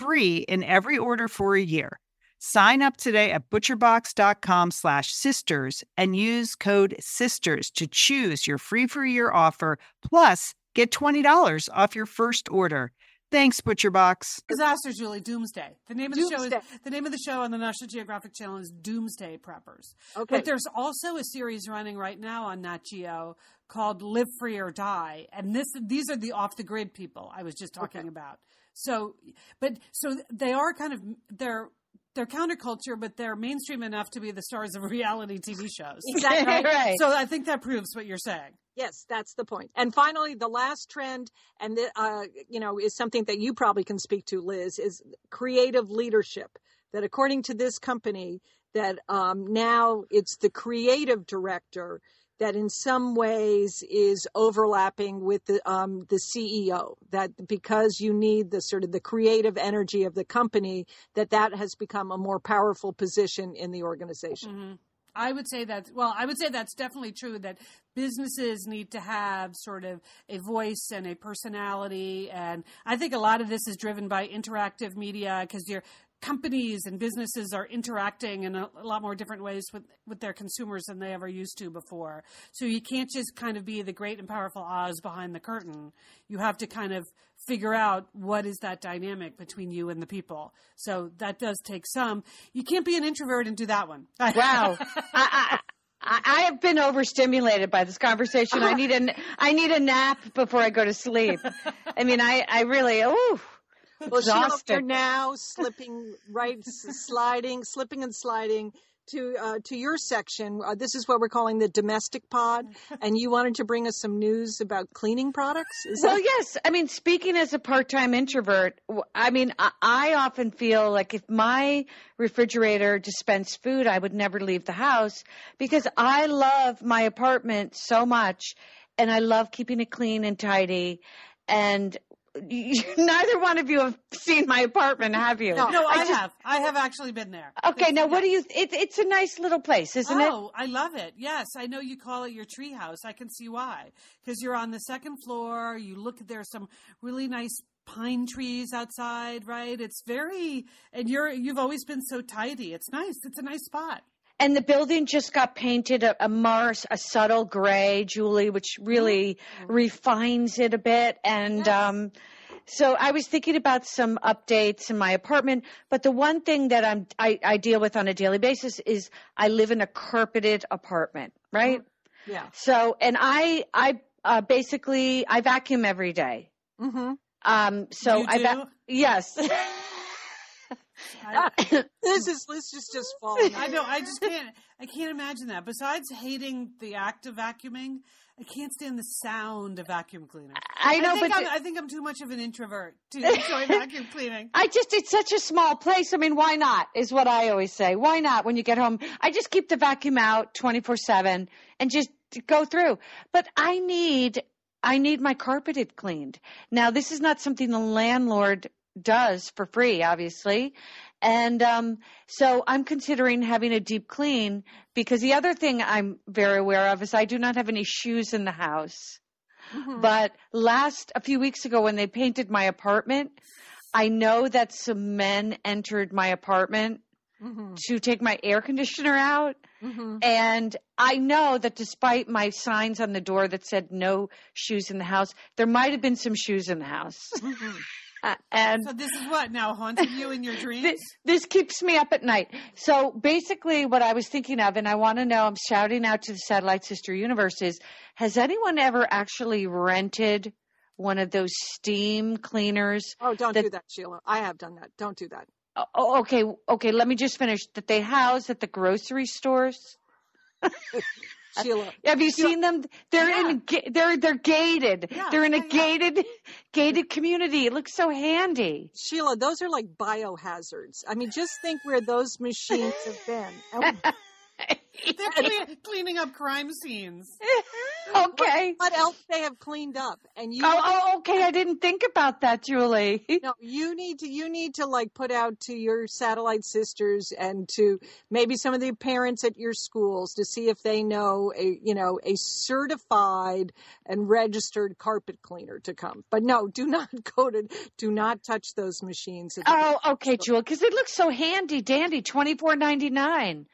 free in every order for a year. Sign up today at butcherbox.com slash sisters and use code sisters to choose your free for a year offer plus get $20 off your first order. Thanks, ButcherBox. Disaster, Julie. Doomsday. The name of the show is the name of the show on the National Geographic Channel is Doomsday Preppers. Okay. But there's also a series running right now on Nat Geo called Live Free or Die, and this these are the off the grid people I was just talking about. So, but so they are kind of they're they're counterculture, but they're mainstream enough to be the stars of reality TV shows. Exactly. right. So I think that proves what you're saying. Yes, that's the point. And finally, the last trend, and the, uh, you know, is something that you probably can speak to, Liz, is creative leadership. That according to this company, that um, now it's the creative director that in some ways is overlapping with the um, the CEO. That because you need the sort of the creative energy of the company, that that has become a more powerful position in the organization. Mm-hmm. I would say that, well, I would say that's definitely true that businesses need to have sort of a voice and a personality. And I think a lot of this is driven by interactive media because you're, companies and businesses are interacting in a, a, lot more different ways with, with their consumers than they ever used to before. So you can't just kind of be the great and powerful Oz behind the curtain. You have to kind of figure out what is that dynamic between you and the people. So that does take some. You can't be an introvert and do that one. Wow. I, have been overstimulated by this conversation. I need a, I need a nap before I go to sleep. I mean, I, I really, oh, well, Sheila, you're now slipping right, sliding, slipping and sliding to uh, to your section. Uh, this is what we're calling the domestic pod, and you wanted to bring us some news about cleaning products. Is well, that- yes. I mean, speaking as a part-time introvert, I mean, I, I often feel like if my refrigerator dispensed food, I would never leave the house because I love my apartment so much, and I love keeping it clean and tidy. And neither one of you have seen my apartment, have you? No, no I, I just, have. I have actually been there. Okay, now what do you? It, it's a nice little place, isn't oh, it? Oh, I love it. Yes, I know you call it your tree house. I can see why. Because you're on the second floor. You look. There's some really nice pine trees outside, right? It's very, and you're you've always been so tidy. It's nice. It's a nice spot and the building just got painted a, a Mars, a subtle gray, Julie, which really mm-hmm. refines it a bit. And, um, so I was thinking about some updates in my apartment, but the one thing that I'm, I, I deal with on a daily basis is I live in a carpeted apartment, right? Mm-hmm. Yeah. So, and I, I, uh, basically, I vacuum every day. Mm-hmm. Um, so I, va- yes. Uh, this is this is just falling. I know. I just can't. I can't imagine that. Besides hating the act of vacuuming, I can't stand the sound of vacuum cleaner. I know, I but the, I think I'm too much of an introvert to enjoy vacuum cleaning. I just it's such a small place. I mean, why not? Is what I always say. Why not? When you get home, I just keep the vacuum out 24 seven and just go through. But I need I need my carpeted cleaned. Now, this is not something the landlord does for free, obviously. And um, so I'm considering having a deep clean because the other thing I'm very aware of is I do not have any shoes in the house. Mm-hmm. But last, a few weeks ago when they painted my apartment, I know that some men entered my apartment mm-hmm. to take my air conditioner out. Mm-hmm. And I know that despite my signs on the door that said no shoes in the house, there might have been some shoes in the house. Mm-hmm. Uh, and so this is what now haunting you in your dreams. This, this, keeps me up at night. So basically, what I was thinking of, and I want to know, I'm shouting out to the satellite sister universe is: Has anyone ever actually rented one of those steam cleaners? Oh, don't that, do that, Sheila. I have done that. Don't do that. Oh, okay, okay. Let me just finish. That they house at the grocery stores. Sheila. Have you Sheila. seen them? They're yeah. in they're they're gated. Yeah, they're in a yeah, gated gated community. It looks so handy. Sheila, those are like biohazards. I mean, just think where those machines have been. Oh They're cleaning up crime scenes. okay. What, what, else they have cleaned up? And you oh, oh, okay. I didn't think about that, Julie. no, you need to you need to like put out to your satellite sisters and to maybe some of the parents at your schools to see if they know a you know a certified and registered carpet cleaner to come. But no, do not go to do not touch those machines. Oh, okay, Julie, because it looks so handy dandy, twenty four ninety nine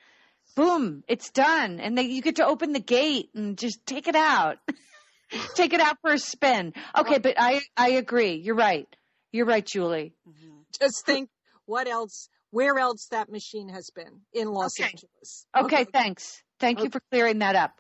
boom, it's done. And then you get to open the gate and just take it out. take it out for a spin. Okay, but I, I agree. You're right. You're right, Julie. Mm-hmm. Just think what else, where else that machine has been in Los okay. Angeles. Okay, okay, thanks. Thank okay. you for clearing that up.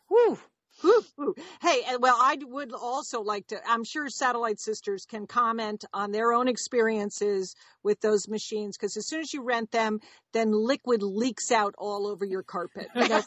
Whew. Hey, well, I would also like to. I'm sure Satellite Sisters can comment on their own experiences with those machines because as soon as you rent them, then liquid leaks out all over your carpet. You know,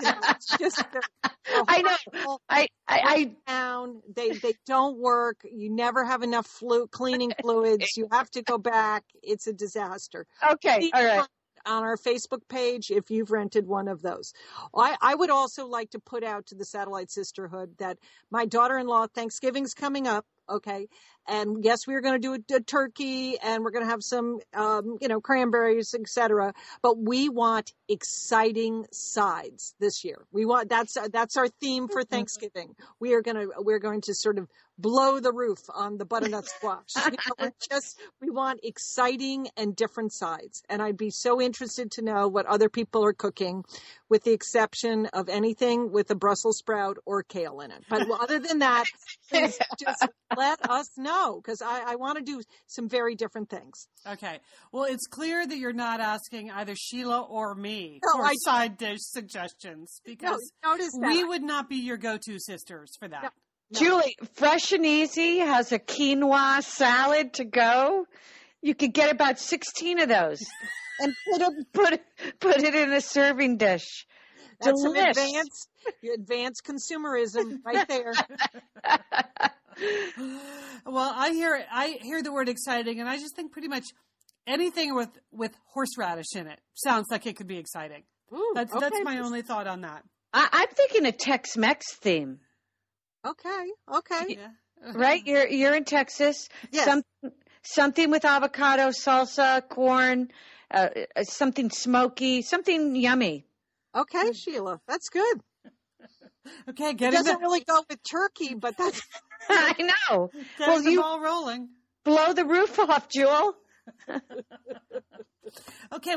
you know, it's just a, a I know. I, I, I down. They they don't work. You never have enough flu cleaning fluids. You have to go back. It's a disaster. okay, all right. On our Facebook page, if you've rented one of those, I, I would also like to put out to the Satellite Sisterhood that my daughter-in-law Thanksgiving's coming up. Okay, and yes, we are going to do a, a turkey, and we're going to have some, um, you know, cranberries, etc. But we want exciting sides this year. We want that's that's our theme for Thanksgiving. We are going to we're going to sort of blow the roof on the butternut squash. You know, just we want exciting and different sides. And I'd be so interested to know what other people are cooking, with the exception of anything with a Brussels sprout or kale in it. But other than that, just let us know because I, I want to do some very different things. Okay. Well, it's clear that you're not asking either Sheila or me No, for I- side dish suggestions because that. we would not be your go-to sisters for that. Julie, Fresh and Easy has a quinoa salad to go. You could get about 16 of those and put it, put put it in a serving dish. That's some advanced, advanced consumerism right there. Well, I hear I hear the word exciting, and I just think pretty much anything with with horseradish in it sounds like it could be exciting. Ooh, That's that's my only thought on that. I, I'm thinking a Tex-Mex theme, Okay, okay. Yeah. right? You're you're in Texas. Yes. Some, something with avocado, salsa, corn, uh, uh, something smoky, something yummy. Okay, Sheila, that's good. Okay, It getting doesn't really go with turkey, but that's I know. getting well, the you- ball rolling. Blow the roof off, Jewel. Okay,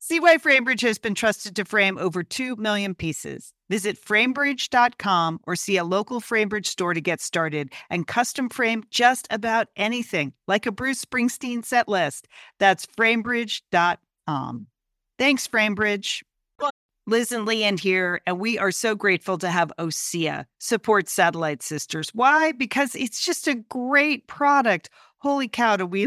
See why FrameBridge has been trusted to frame over 2 million pieces. Visit framebridge.com or see a local FrameBridge store to get started and custom frame just about anything, like a Bruce Springsteen set list. That's framebridge.com. Thanks, FrameBridge. Liz and Leanne here, and we are so grateful to have OSEA support Satellite Sisters. Why? Because it's just a great product. Holy cow, do we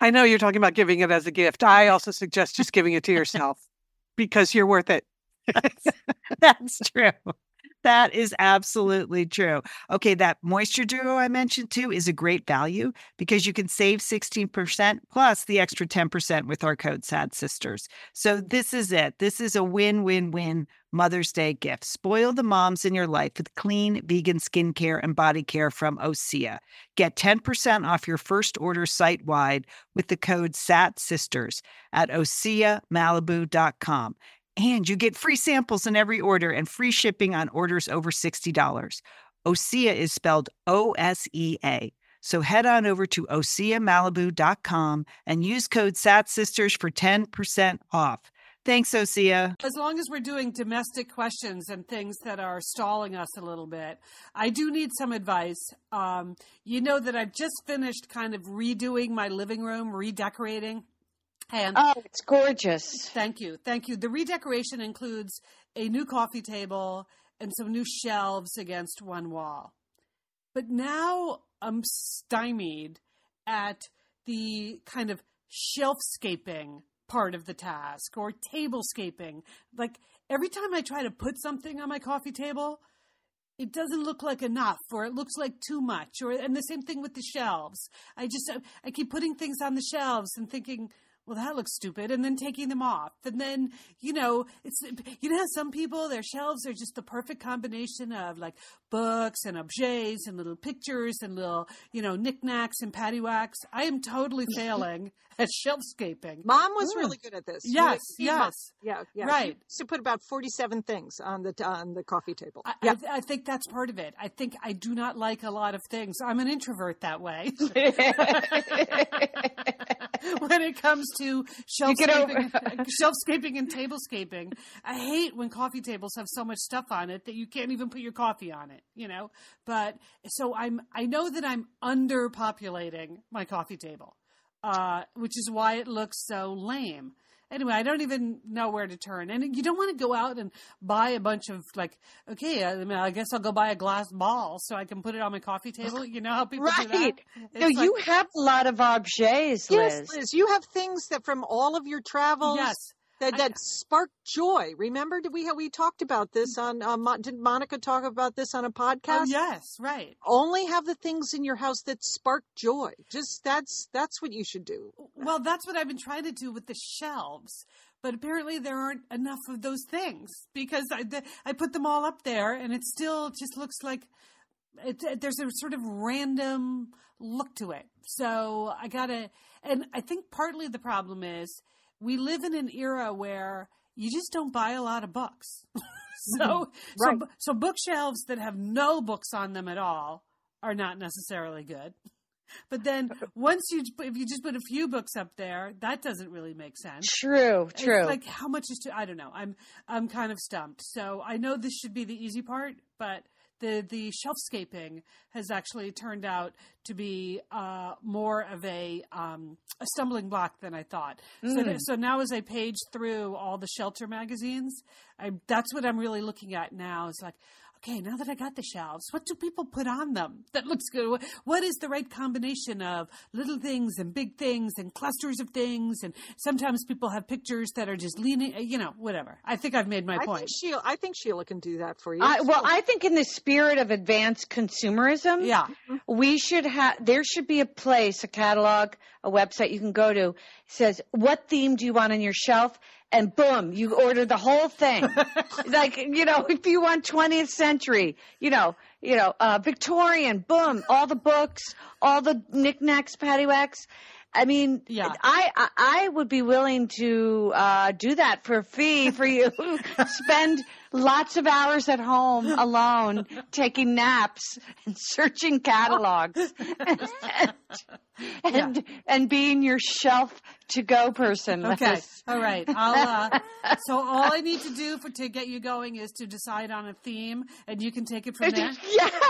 I know you're talking about giving it as a gift. I also suggest just giving it to yourself because you're worth it. That's true. That is absolutely true. Okay, that moisture duo I mentioned too is a great value because you can save 16% plus the extra 10% with our code SAT Sisters. So this is it. This is a win win win Mother's Day gift. Spoil the moms in your life with clean vegan skincare and body care from Osea. Get 10% off your first order site wide with the code SAT Sisters at OseaMalibu.com. And you get free samples in every order and free shipping on orders over $60. Osea is spelled O S E A. So head on over to OseaMalibu.com and use code SATSisters for 10% off. Thanks, Osea. As long as we're doing domestic questions and things that are stalling us a little bit, I do need some advice. Um, you know that I've just finished kind of redoing my living room, redecorating. And Oh, it's gorgeous. Thank you. Thank you. The redecoration includes a new coffee table and some new shelves against one wall. But now I'm stymied at the kind of shelfscaping part of the task or tablescaping. Like every time I try to put something on my coffee table, it doesn't look like enough or it looks like too much or and the same thing with the shelves. I just I keep putting things on the shelves and thinking well, that looks stupid, and then taking them off. And then, you know, it's, you know, how some people, their shelves are just the perfect combination of like books and objets and little pictures and little, you know, knickknacks and paddywhacks. I am totally failing at shelfscaping. Mom was Ooh. really good at this. Yes, You would see Mom. yes. Yeah, yeah. Right. She to put about forty-seven things on the on the coffee table. I, yeah. I, I think that's part of it. I think I do not like a lot of things. I'm an introvert that way. when it comes to get over- shelfscaping, shelfscaping and tablescaping, I hate when coffee tables have so much stuff on it that you can't even put your coffee on it. You know, but so I'm. I know that I'm underpopulating my coffee table, uh, which is why it looks so lame. Anyway, I don't even know where to turn, and you don't want to go out and buy a bunch of like. Okay, I, mean, I guess I'll go buy a glass ball so I can put it on my coffee table. You know how people do that. Right. No, like- you have a lot of objets, Liz. Yes, Liz, you have things that from all of your travels Yes. That, I- that spark joy. Remember, did we we talked about this on? Uh, Mo- did Monica talk about this on a oh, podcast? Oh, yes, right. Only have the things in your house that spark joy. Just that's that's what you should do. Well, that's what I've been trying to do with the shelves, but apparently there aren't enough of those things because I the, I put them all up there, and it still just looks like it, it- there's a sort of random look to it. So I gotta, and I think partly the problem is we live in an era where you just don't buy a lot of books. Mm-hmm. so, Right. so, so bookshelves that have no books on them at all are not necessarily good. But then once you, if you just put a few books up there, that doesn't really make sense. True, It's true. like how much is to? I don't know. I'm I'm kind of stumped. So I know this should be the easy part, but the the shelfscaping has actually turned out to be uh, more of a um, a stumbling block than I thought. So Mm. th- so now as I page through all the shelter magazines, I that's what I'm really looking at now. Is like. Okay, now that I got the shelves, what do people put on them that looks good? What- What is the right combination of little things and big things and clusters of things? And sometimes people have pictures that are just leaning, uh, you know, whatever. I think I've made my I point. think Sheila. I think Sheila can do that for you. I, well, I think in the spirit of advanced consumerism, yeah. we should have there should be a place a catalog a website you can go to says what theme do you want on your shelf and boom you order the whole thing like you know if you want 20th century you know you know uh victorian boom all the books all the knickknacks paddywhacks I mean, Yeah. I, I I would be willing to uh, do that for a fee for you. Spend lots of hours at home alone, taking naps and searching catalogs, and and, and being your shelf to go person. Okay. Liz. All right. I'll, uh, so all I need to do for to get you going is to decide on a theme, and you can take it from there.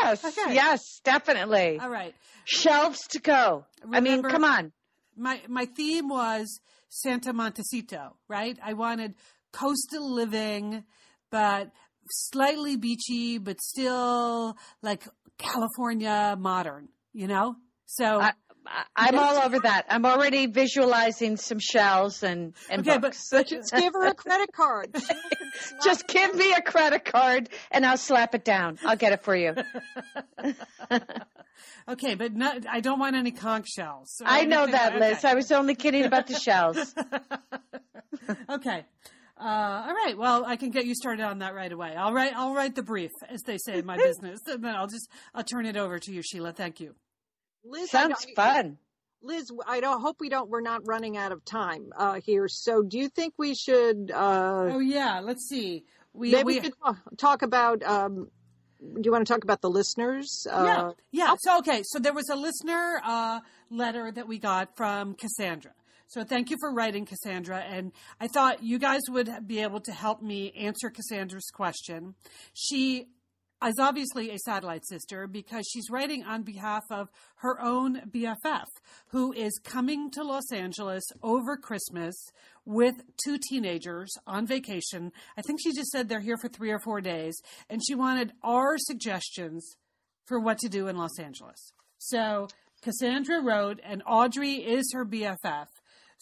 Yes, Okay. yes, definitely. All right. Shelves to go. I mean, come on. My my theme was Santa Montecito, right? I wanted coastal living, but slightly beachy, but still like California modern. You know. So I, I'm all over that. I'm already visualizing some shells and and Okay, but- books. Just give her a credit card. She can slap Just give me a credit card and I'll slap it down. I'll get it for you. okay, but no, I don't want any conch shells. I know that, Liz. okay. I was only kidding about the shells. okay. Uh, all right. Well, I can get you started on that right away. I'll write. I'll write the brief, as they say in my business, and then I'll just I'll turn it over to you, Sheila. Thank you. Liz, Sounds fun. Liz, I don't hope we don't. We're not running out of time uh, here. So, do you think we should? Uh, Oh yeah. Let's see. We maybe we we could talk, talk about. Um, do you want to talk about the listeners? yeah Uh, yeah. So okay. So there was a listener uh, letter that we got from Cassandra. So thank you for writing, Cassandra. And I thought you guys would be able to help me answer Cassandra's question. She is obviously a satellite sister because she's writing on behalf of her own BFF, who is coming to Los Angeles over Christmas with two teenagers on vacation. I think she just said they're here for three or four days, and she wanted our suggestions for what to do in Los Angeles. So Cassandra wrote, and Audrey is her BFF.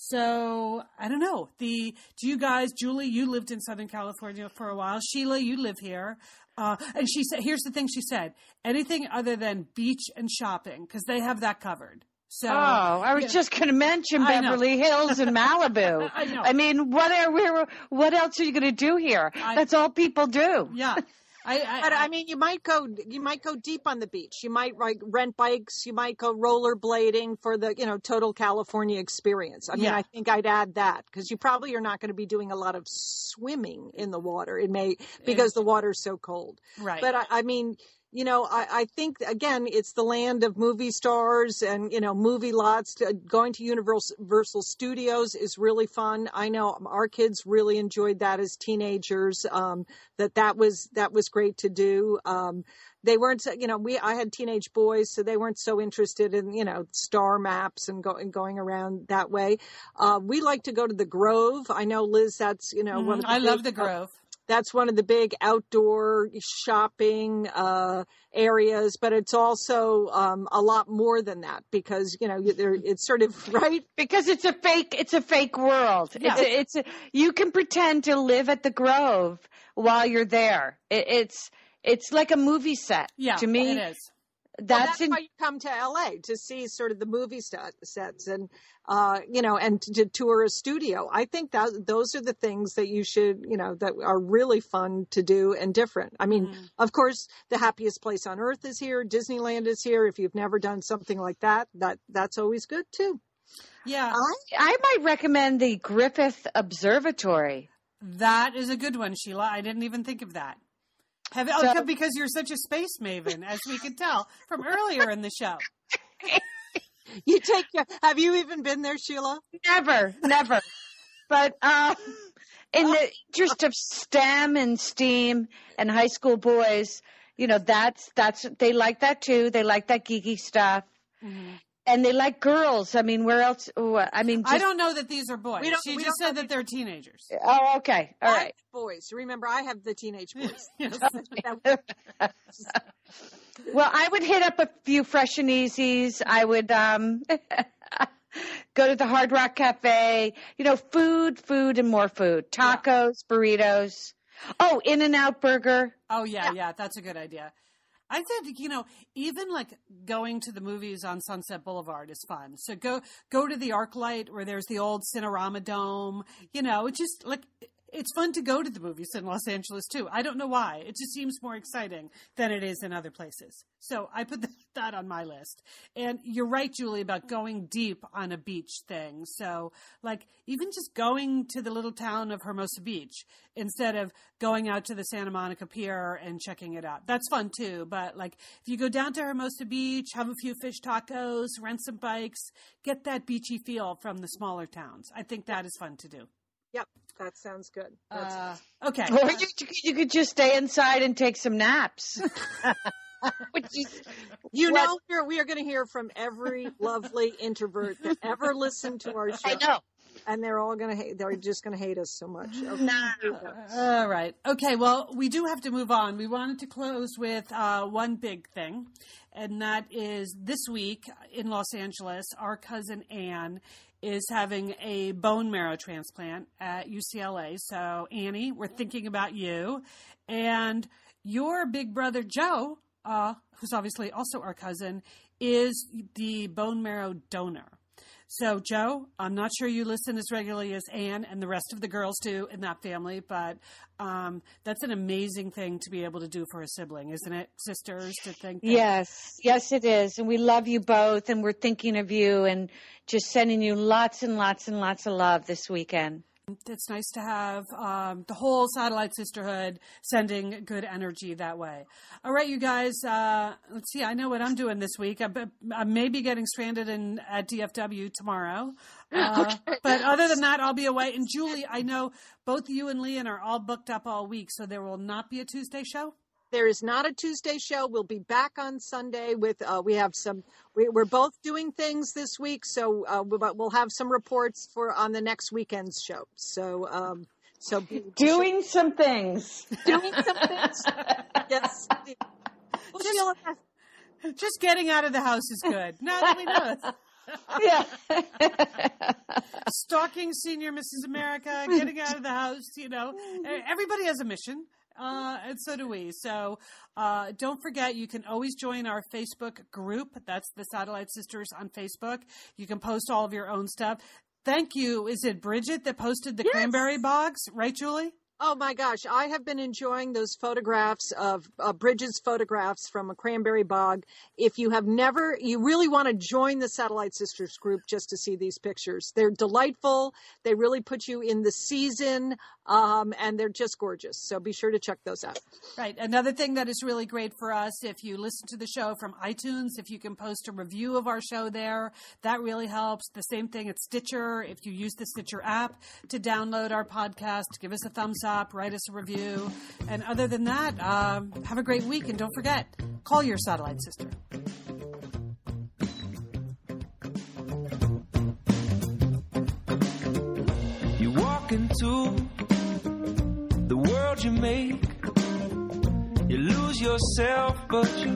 So I don't know. The do you guys, Julie, you lived in Southern California for a while. Sheila, you live here. Uh, and she said, here's the thing she said: anything other than beach and shopping, because they have that covered. So Oh, I was yeah. just going to mention Beverly Hills and Malibu. I know. I mean, what are we? What else are you going to do here? I- That's all people do. yeah. I, I, But I mean, you might go. You might go deep on the beach. You might like rent bikes. You might go rollerblading for the you know total California experience. I mean, Yeah. I think I'd add that because you probably are not going to be doing a lot of swimming in the water. It may because the water's so cold. right. But I, I mean, you know, I, I think again, it's the land of movie stars and you know, movie lots. Going to Universal, Studios is really fun. I know our kids really enjoyed that as teenagers. Um, that that was that was great to do. Um, they weren't, you know, we I had teenage boys, so they weren't so interested in you know star maps and, go, and going around that way. Uh, we like to go to the Grove. I know Liz, that's you know one of the Mm-hmm. I love the uh, Grove. That's one of the big outdoor shopping uh, areas, but it's also um, a lot more than that because you know it's sort of right. Because it's a fake, it's a fake world. Yeah. It's, a, it's a, you can pretend to live at the Grove while you're there. It, it's, it's like a movie set. Yeah, to me, it is. Well, that's, that's in, why you come to LA to see sort of the movie st- sets and uh, you know and to tour a studio. I think that those are the things that you should you know that are really fun to do and different. I mean, Mm-hmm. of course, the happiest place on earth is here. Disneyland is here. If you've never done something like that, that that's always good too. Yeah, I, I might recommend the Griffith Observatory. that is a good one, Sheila. I didn't even think of that. Have, oh, So- because you're such a space maven, as we could tell from earlier in the show. You take. your- Have you even been there, Sheila? Never, never. But um, in the interest of STEM and STEAM and high school boys, you know, that's that's they like that too. They like that geeky stuff, and they like girls. I mean, where else? I mean, just, I don't know that these are boys. We don't- she we just don't said that they're teenagers. Oh, okay, all right. I have boys. Remember, I have the teenage boys. Well, I would hit up a few fresh and easies. I would um go to the Hard Rock Cafe. You know, food, food, and more food. Tacos, burritos. Oh, In and Out Burger. Oh yeah, yeah, that's a good idea. I said, you know, even like going to the movies on Sunset Boulevard is fun. So go go to the ArcLight where there's the old Cinerama Dome. You know, it's just like it's fun to go to the movies in Los Angeles too. I don't know why. It just seems more exciting than it is in other places. So I put that, that on my list. And you're right, Julie, about going deep on a beach thing. So, like, even just going to the little town of Hermosa Beach instead of going out to the Santa Monica Pier and checking it out. That's fun too. But, like, if you go down to Hermosa Beach, have a few fish tacos, rent some bikes, get that beachy feel from the smaller towns. I think that is fun to do. Yep, that sounds good. That's Uh, okay. Or you, you could just stay inside and take some naps. Which is- You What- know, we're, we are going to hear from every lovely introvert that ever listened to our show. I know. And they're all going to hate, they're just going to hate us so much. Okay. No. All right. Okay. Well, we do have to move on. We wanted to close with uh, one big thing, and that is this week in Los Angeles, our cousin Anne is having a bone marrow transplant at UCLA. So, Annie, we're thinking about you. And your big brother, Joe, uh, who's obviously also our cousin, is the bone marrow donor. So, Joe, I'm not sure you listen as regularly as Anne and the rest of the girls do in that family, but um, that's an amazing thing to be able to do for a sibling, isn't it, sisters? To think, that- Yes, yes, it is. And we love you both, and we're thinking of you and just sending you lots and lots and lots of love this weekend. It's nice to have um, the whole satellite sisterhood sending good energy that way. All right, you guys. Uh, let's see. I know what I'm doing this week. I, I may be getting stranded in at DFW tomorrow, uh, but other than that, I'll be away. And Julie, I know both you and Leanne are all booked up all week, so there will not be a Tuesday show. There is not a Tuesday show. We'll be back on Sunday with, uh, we have some, we, we're both doing things this week. So, uh, we- but we'll have some reports for on the next weekend's show. So, um, so be, Doing some things. doing some things. yes. Well, Sheila has- Just getting out of the house is good. Natalie knows. yeah. Stalking senior Mrs. America, getting out of the house, you know. Everybody has a mission. Uh, and so do we. So uh, don't forget, you can always join our Facebook group. That's the Satellite Sisters on Facebook. You can post all of your own stuff. Thank you. Is it Bridget that posted the cranberry bogs? Right, Julie? Oh my gosh, I have been enjoying those photographs of uh, Bridget's photographs from a cranberry bog. If you have never, you really want to join the Satellite Sisters group just to see these pictures. They're delightful. They really put you in the season, um, and they're just gorgeous. So be sure to check those out. Right. Another thing that is really great for us, if you listen to the show from iTunes, if you can post a review of our show there, that really helps. The same thing at Stitcher. If you use the Stitcher app to download our podcast, give us a thumbs up, write us a review. And other than that, um, have a great week. And don't forget, call your satellite sister. You walk into the world you make. You lose yourself, but you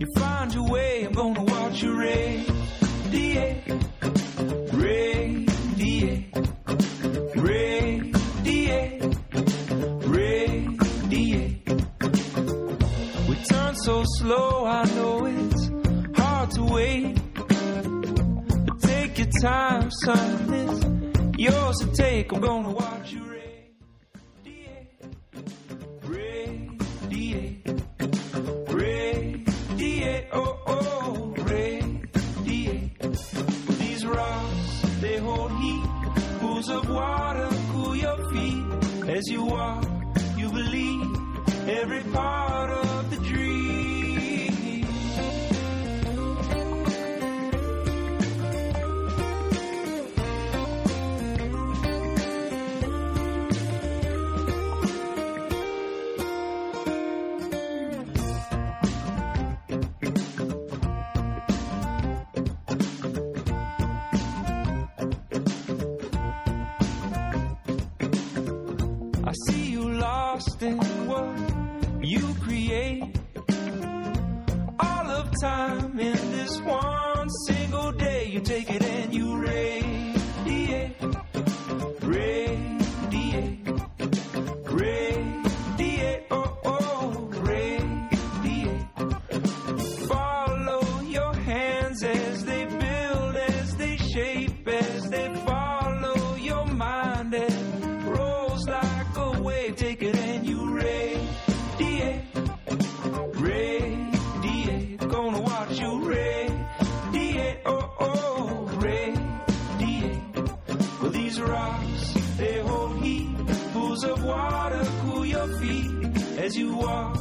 you find your way. I'm gonna watch you radiate, radiate, so slow, I know it's hard to wait. Take your time, son. This yours to take. I'm gonna watch you radiate, radiate, radiate. Oh, oh, radiate. These rocks, they hold heat. Pools of water cool your feet as you walk. You believe every part of walk,